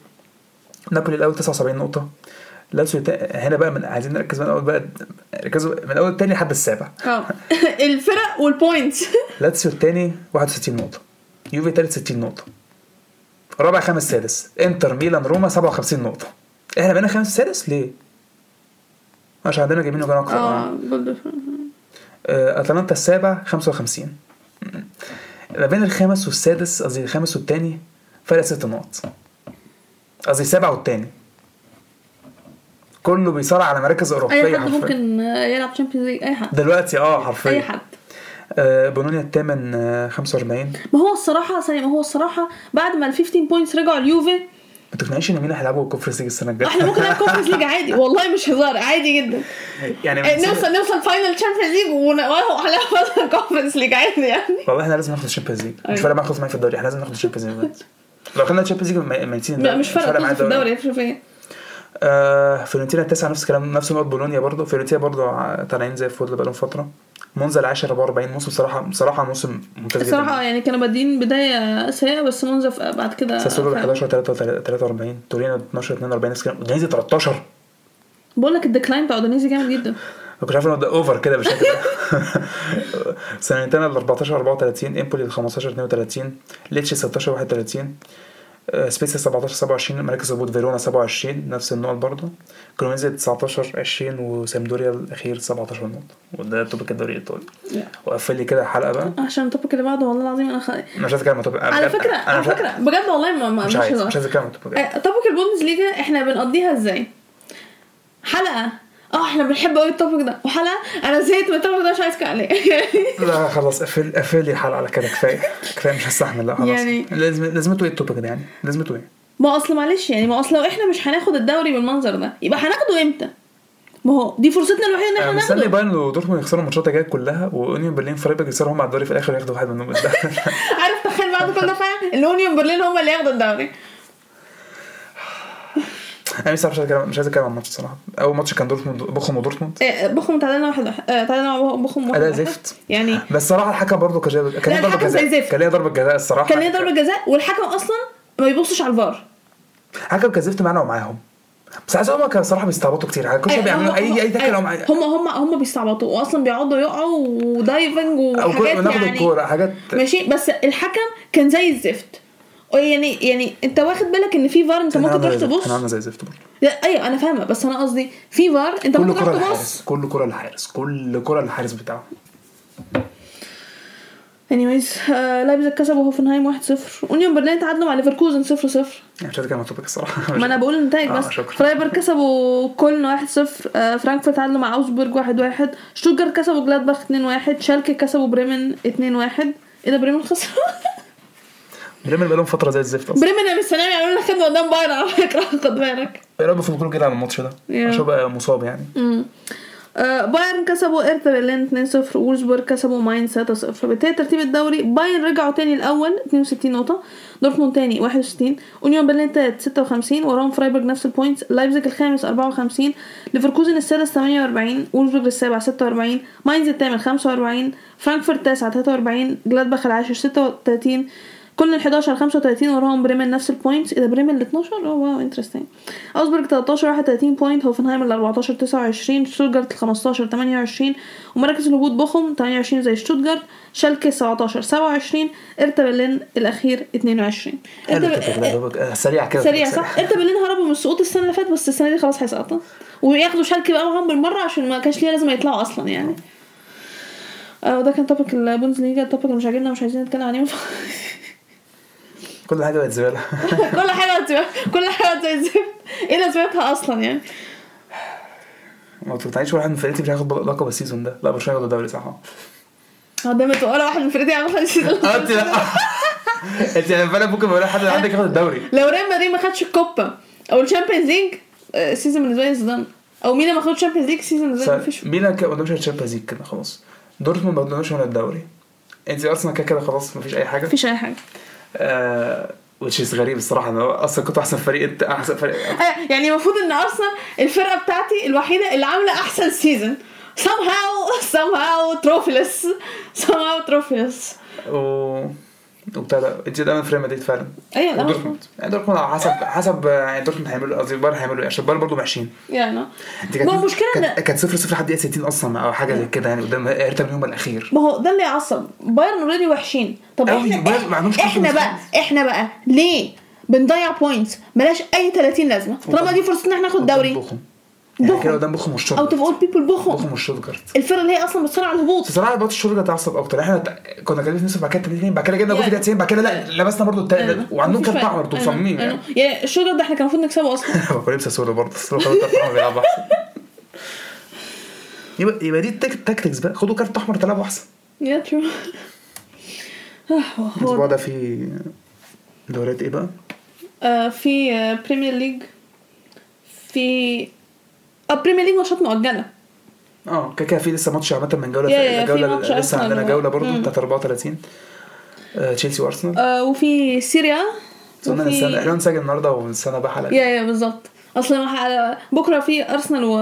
Speaker 2: نابولي الأول 79 نقطة. لاتسيو هنا بقى من عايزين نركز من أول بقى ركزوا من أول التاني لحد السابع.
Speaker 1: آه. (laughs) الفرق وال points (laughs)
Speaker 2: لاتسيو التاني 61 نقطة. يوفي تالت 60 نقطة. رابع خامس سادس. انتر ميلان روما 57 نقطة. إحنا بقينا خامس سادس؟ ليه؟ عشان عندنا جايبين
Speaker 1: أكتر. آه
Speaker 2: آه، أتلانتا السابع 55 ما بين الخامس والسادس قصدي الخامس والتاني فرق ست نقط. قصدي السابع والتاني. كله بيصارع على مراكز أوروبية
Speaker 1: اي حد
Speaker 2: حرفيا.
Speaker 1: ممكن آه، يلعب Champions League أي حد.
Speaker 2: دلوقتي آه حرفيا.
Speaker 1: أي حد.
Speaker 2: آه بولونيا الثامن آه 45
Speaker 1: ما هو الصراحة ثانية ما هو الصراحة بعد ما ال 15 points رجعوا اليوفي
Speaker 2: ما تقنعنيش إن مين هيلعبوا ال Conference League السنة
Speaker 1: الجاية؟ إحنا ممكن نلعب Conference League عادي. (laughs) والله مش هزار عادي جدا.
Speaker 2: يعني سنة-
Speaker 1: نوصل نوصل final Champions League ونلعب Conference League عادي يعني.
Speaker 2: والله إحنا لازم ناخد ال Champions League مش
Speaker 1: أيوة.
Speaker 2: فارق معايا خالص معايا في الدوري إحنا لازم ناخد ال Champions League (laughs) لو خدنا ال Champions League ما ينسينا
Speaker 1: لا مش فارقه
Speaker 2: معايا
Speaker 1: في الدوري يفرق في إيه.
Speaker 2: آه فيورنتينا التاسعة نفس الكلام نفس نقط بولونيا برضه. فيورنتينا برضه طالعين زي الفل بقالهم فترة. مونزا العاشر 44 موسم بصراحة بصراحة موسم ممتاز جدا.
Speaker 1: الصراحة يعني كانوا بادئين بداية سيئة بس منذ بعد كده
Speaker 2: ساسولو
Speaker 1: فعلا.
Speaker 2: 11 43 تورينو 12 42 نفس الكلام. اودينيزي 13
Speaker 1: بقول لك ال decline بتاع اودينيزي جامد جدا.
Speaker 2: ما كنتش عارف إنه ده over كده بالشكل ده. ساليرنيتانا ال 14 34 امبولي ال 15 32 ليتشي 16 31 سبيسيا 17 27 مراكز هبوط فيرونا 27 نفس النقط برضه. كريمونيزي 19 20 وسامبدوريا الأخير 17 نقطة. وده topic الدوري الإيطالي. وقفل لي كده الحلقة بقى.
Speaker 1: عشان ال topic اللي بعده والله العظيم أنا خ...
Speaker 2: مش عايز أتكلم عن topic
Speaker 1: على فكره على فكرة بجد والله ما,
Speaker 2: مش عايز مش عايز أتكلم عن topic
Speaker 1: آه، topic البوندسليجا إحنا بنقضيها إزاي؟ حلقة. آه إحنا بنحب قوي ال topic ده. وحلقه أنا زهقت من ال topic ده مش عايز عليه. (laughs)
Speaker 2: لا خلاص قفل قفل لي الحلقة على كده كفاية. كفاية مش هستحمل لا خلاص.
Speaker 1: يعني-
Speaker 2: لازم لازمته إيه ال topic ده يعني؟ لازمته إيه؟
Speaker 1: ما اصل معلش يعني ما اصل لو إحنا مش هناخد الدوري بالمنظر ده يبقى هناخده إمتى؟ ما هو دي فرصتنا الوحيدة
Speaker 2: إن
Speaker 1: إحنا
Speaker 2: مستني
Speaker 1: ناخده.
Speaker 2: بايرن ودورتموند يخسروا الماتشات الجاية كلها وأونيون برلين فرايبورغ يخسروا هم على الدوري في الآخر وياخدوا واحد منهم. (laughs)
Speaker 1: عارف تخيل بعد كل ده فعلا إن أونيون برلين هم اللي ياخدوا الدوري.
Speaker 2: أنا لسه مش عايز اتكلم مش عايز أتكلم عن الماتش الصراحه أول ماتش كان دورتموند بوخم ودورتموند
Speaker 1: آه، بخم تعادلنا واحد واحد. آه، تعادلنا بخم واحد أداء.
Speaker 2: زفت.
Speaker 1: يعني
Speaker 2: بس صراحة الحكم برضه كان كان ليه
Speaker 1: ضربة
Speaker 2: جزاء. كان ليه ضربة جزاء الصراحة.
Speaker 1: كان ليه ضربة جزاء والحكم أصلا ما بيبصش على الفار.
Speaker 2: الحكم كان زفت معانا ومعاهم. بس عايز أقول لك كان صراحة بيستعبطوا كتير. كل شوية بيعملوا اي أي tackle هم
Speaker 1: هم هم هم بيستعبطوا. واصلا بيقعدوا يقعوا
Speaker 2: و diving
Speaker 1: وحاجات يعني.
Speaker 2: الكورة حاجات
Speaker 1: ماشي بس الحكم كان زي الزفت. يعني يعني أنت واخد بالك إن في فار
Speaker 2: أنت
Speaker 1: ممكن تروح تبص؟
Speaker 2: كان عامل زي زفت برضه.
Speaker 1: لا أيوه أنا فاهمة بس أنا قصدي في فار
Speaker 2: أنت
Speaker 1: ممكن تروح تبص؟
Speaker 2: كل كرة للحارس كل كرة للحارس بتاعه.
Speaker 1: Anyways آه لايبزيج كسبوا هوفنهايم 1-0 أونيون برلين تعادلوا مع ليفركوزن 0-0
Speaker 2: يعني مش هتكلم عن topic الصراحة. (laughs)
Speaker 1: ما أنا بقول النتائج
Speaker 2: آه،
Speaker 1: بس.
Speaker 2: شكرا.
Speaker 1: فرايبورج كسبوا كولن 1-0 آه فرانكفورت تعادلوا مع اوزبورج 1-1 شتوتجارت كسبوا جلادباخ 2-1 شالكي كسبوا بريمن 2-1 إيه ده بريمن خسر (laughs)
Speaker 2: بريمن بقالهم فترة زي الزفت أصلا.
Speaker 1: بريمن أنا مستنيه يعملوا لنا خدمة قدام بايرن على فكرة (laughs) خد بالك.
Speaker 2: إيه رايك في كده على الماتش ده. عشان بقى مصاب يعني.
Speaker 1: مم. آه، بايرن كسبوا ارتا برلين 2-0 وولزبورج كسبوا ماين 3-0 فبالتالي ترتيب الدوري بايرن رجعوا تاني الأول 62 نقطة. دورتموند تاني 61 أونيون برلين تالت 56 وراهم فرايبورج نفس ال points لايبزيج الخامس 54 ليفركوزن السادس 48 وولزبورج السابع 46 ماينز الثامن 45 فرانكفورت التاسع 43 جلادباخ العاشر 36 كل ال 11 35 وراهم بريمن نفس ال points ده بريمن ال 12 آه wow interesting اوزبورج 13 31 point هوفنهايم ال 14 29 شتوتجارت ال 15 28 ومراكز الهبوط بوخم 28 زي شتوتجارت شالكي 17 27 إرتا برلين الأخير 22
Speaker 2: حلو كده كده سريع كده
Speaker 1: سريع صح؟ إرتا برلين هربوا من السقوط السنة اللي فاتت بس السنة دي خلاص هيسقطوا. وياخدوا شالكي بقى معاهم بالمرة عشان ما كانش ليه لازم يطلعوا أصلا يعني. أه. وده كان topic البوندسليجا ال topic اللي مش عاجبنا مش عايزين نتكلم عليه. (laughs) (laughs)
Speaker 2: كل حاجة بقت زبالة.
Speaker 1: كل حاجة بتبقى- كل حاجة زي الزفت إيه لازمتها أصلا يعني؟
Speaker 2: ما تقتنعيش واحد من فرقتي مش هياخد لقب ال season ده. لا مش هياخد الدوري صح.
Speaker 1: آه ده ولا واحد من فريقي عمل خمس
Speaker 2: انت أنت يعني فعلا ممكن ولا حد عندك ياخد الدوري.
Speaker 1: لو ريال مدريد ما خدش الكوبا أو ال Champions League آه، السيزون بالنسبة لي زدان أو مينا ما خدش ال Champions League السيزون بالنسبة لي مفيش
Speaker 2: ميلان كده ما قدامش الشامبيونز ليج كده خلاص. دورتموند ما قدامش ولا الدوري. أنت ارسنال كده كده خلاص مفيش أي حاجة.
Speaker 1: مفيش أي حاجة.
Speaker 2: آه which is غريب الصراحة. أنا أصلا كنت أحسن فريق أنت أحسن فريق.
Speaker 1: آه، يعني المفروض إن أرسنال الفرقة بتاعتي الوحيدة اللي عاملة أحسن season somehow somehow trophyless somehow trophyless
Speaker 2: و وبتاع ده انت دايما في ريال مدريد فعلا.
Speaker 1: أيوه لا
Speaker 2: ودورتموند يعني دورتموند على حسب حسب يعني دورتموند هيعملوا قصدي بايرن هيعملوا إيه؟ عشان بايرن برضه وحشين.
Speaker 1: يعني ما هو المشكلة إن-
Speaker 2: كانت كانت 0 0 لحد دقيقة 60 أصلا أو حاجة زي كده يعني قدام هيرتا اليوم الأخير.
Speaker 1: ما هو ده اللي يعصب. بايرن already وحشين. طب
Speaker 2: إحنا
Speaker 1: إحنا
Speaker 2: confidence
Speaker 1: بقى إحنا بقى ليه بنضيع points ملاش أي 30 لازمة. طالما دي فرصتنا إحنا ناخد دوري.
Speaker 2: يعني. كده قدام بوخم
Speaker 1: أو
Speaker 2: والشوتجارت
Speaker 1: تبقى بيبل بوخم.
Speaker 2: بوخم والشوتجارت
Speaker 1: الفرقه اللي هي أصلا بتصارع على الهبوط
Speaker 2: بصراحه ماتش الشوتجارت عصب أكتر. إحنا كنا كاتبين نصف بعد كده 2 بعد كده جبنا جول في
Speaker 1: يعني-
Speaker 2: دقيقه 90 بعد كده لا لبسنا برضه التالت. وعندهم كارت. احمر مصممين
Speaker 1: أيوة.
Speaker 2: يعني.
Speaker 1: يعني شتوتجارت ده إحنا كان المفروض نكسبه أصلا. (laughs)
Speaker 2: هو لابس سودا برضه. بس بيلعبوا أحسن. (laughs) يبقى يبقى دي ال tac- tactics بقى. خدوا كارت أحمر تلعبوا أحسن.
Speaker 1: yeah (laughs) true
Speaker 2: الأسبوع ده في دوريات إيه بقى؟
Speaker 1: آه في آه Premier League في آه Premier League ماتشات مؤجلة.
Speaker 2: آه كده كده في لسه ماتش عامة من جولة
Speaker 1: يا- في جولة
Speaker 2: لسه عندنا جولة برضه. بتاعت 34 آه، تشيلسي وأرسنال.
Speaker 1: آه وفي Serie
Speaker 2: A.
Speaker 1: قلنا
Speaker 2: نستنى إحنا نسجل النهارده ونستنى بقى حلقه
Speaker 1: يا yeah بالظبط. أصل ما ح- بكرة في أرسنال و...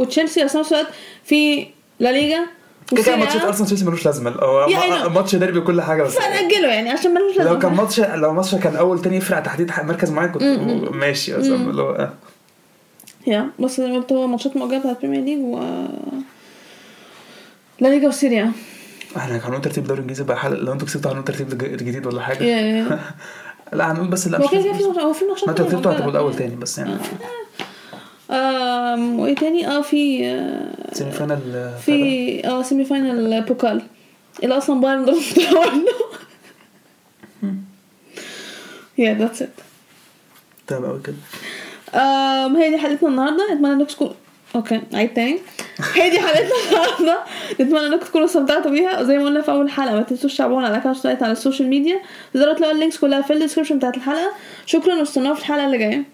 Speaker 1: وتشيلسي بس نفس الوقت في لا ليجا
Speaker 2: كده ماتشات أرسنال تشيلسي ملوش لازمة. هو. ماتش ديربي وكل حاجة بس
Speaker 1: فنأجله يعني عشان ملوش
Speaker 2: لو
Speaker 1: لازمة.
Speaker 2: كان ماتش لو ماتش كان أول تاني يفرق تحديد مركز معين كنت ماشي بس اللي هو آه.
Speaker 1: yeah بس زي ما قلت هو ماتشات مؤجلة بتاعت ال Premier League و لا ليجا و
Speaker 2: Serie A. إحنا هنقول ترتيب الدوري الانجليزي بقى حلقه لو أنتوا كسبتوا هنقول ترتيب الج- الجديد ولا
Speaker 1: حاجة. (laughs)
Speaker 2: لا هنقول بس لا
Speaker 1: هو كده في هو في ماتشات
Speaker 2: ما
Speaker 1: أنتوا
Speaker 2: كسبتوا. هتبقوا الأول تاني بس يعني.
Speaker 1: آم، وإيه تاني؟ آه في آه،
Speaker 2: semi-final آه،
Speaker 1: في آه semi-final بوكال. اللي أصلا بايرن دورتموند yeah that's it
Speaker 2: تمام قوي كده
Speaker 1: هي دي حلقتنا النهارده. اتمنى إنكم تكونوا okay عيد تاني هي دي حلقتنا النهارده. نتمنى إنكم تكونوا استمتعتوا بيها. وزي ما قلنا في أول حلقة ما تنسوش تتابعونا على بتاعتنا على ال social media. تقدروا تلاقوا ال links كلها في ال description بتاعت الحلقة. شكرا وأستنونا في الحلقة اللي جاية.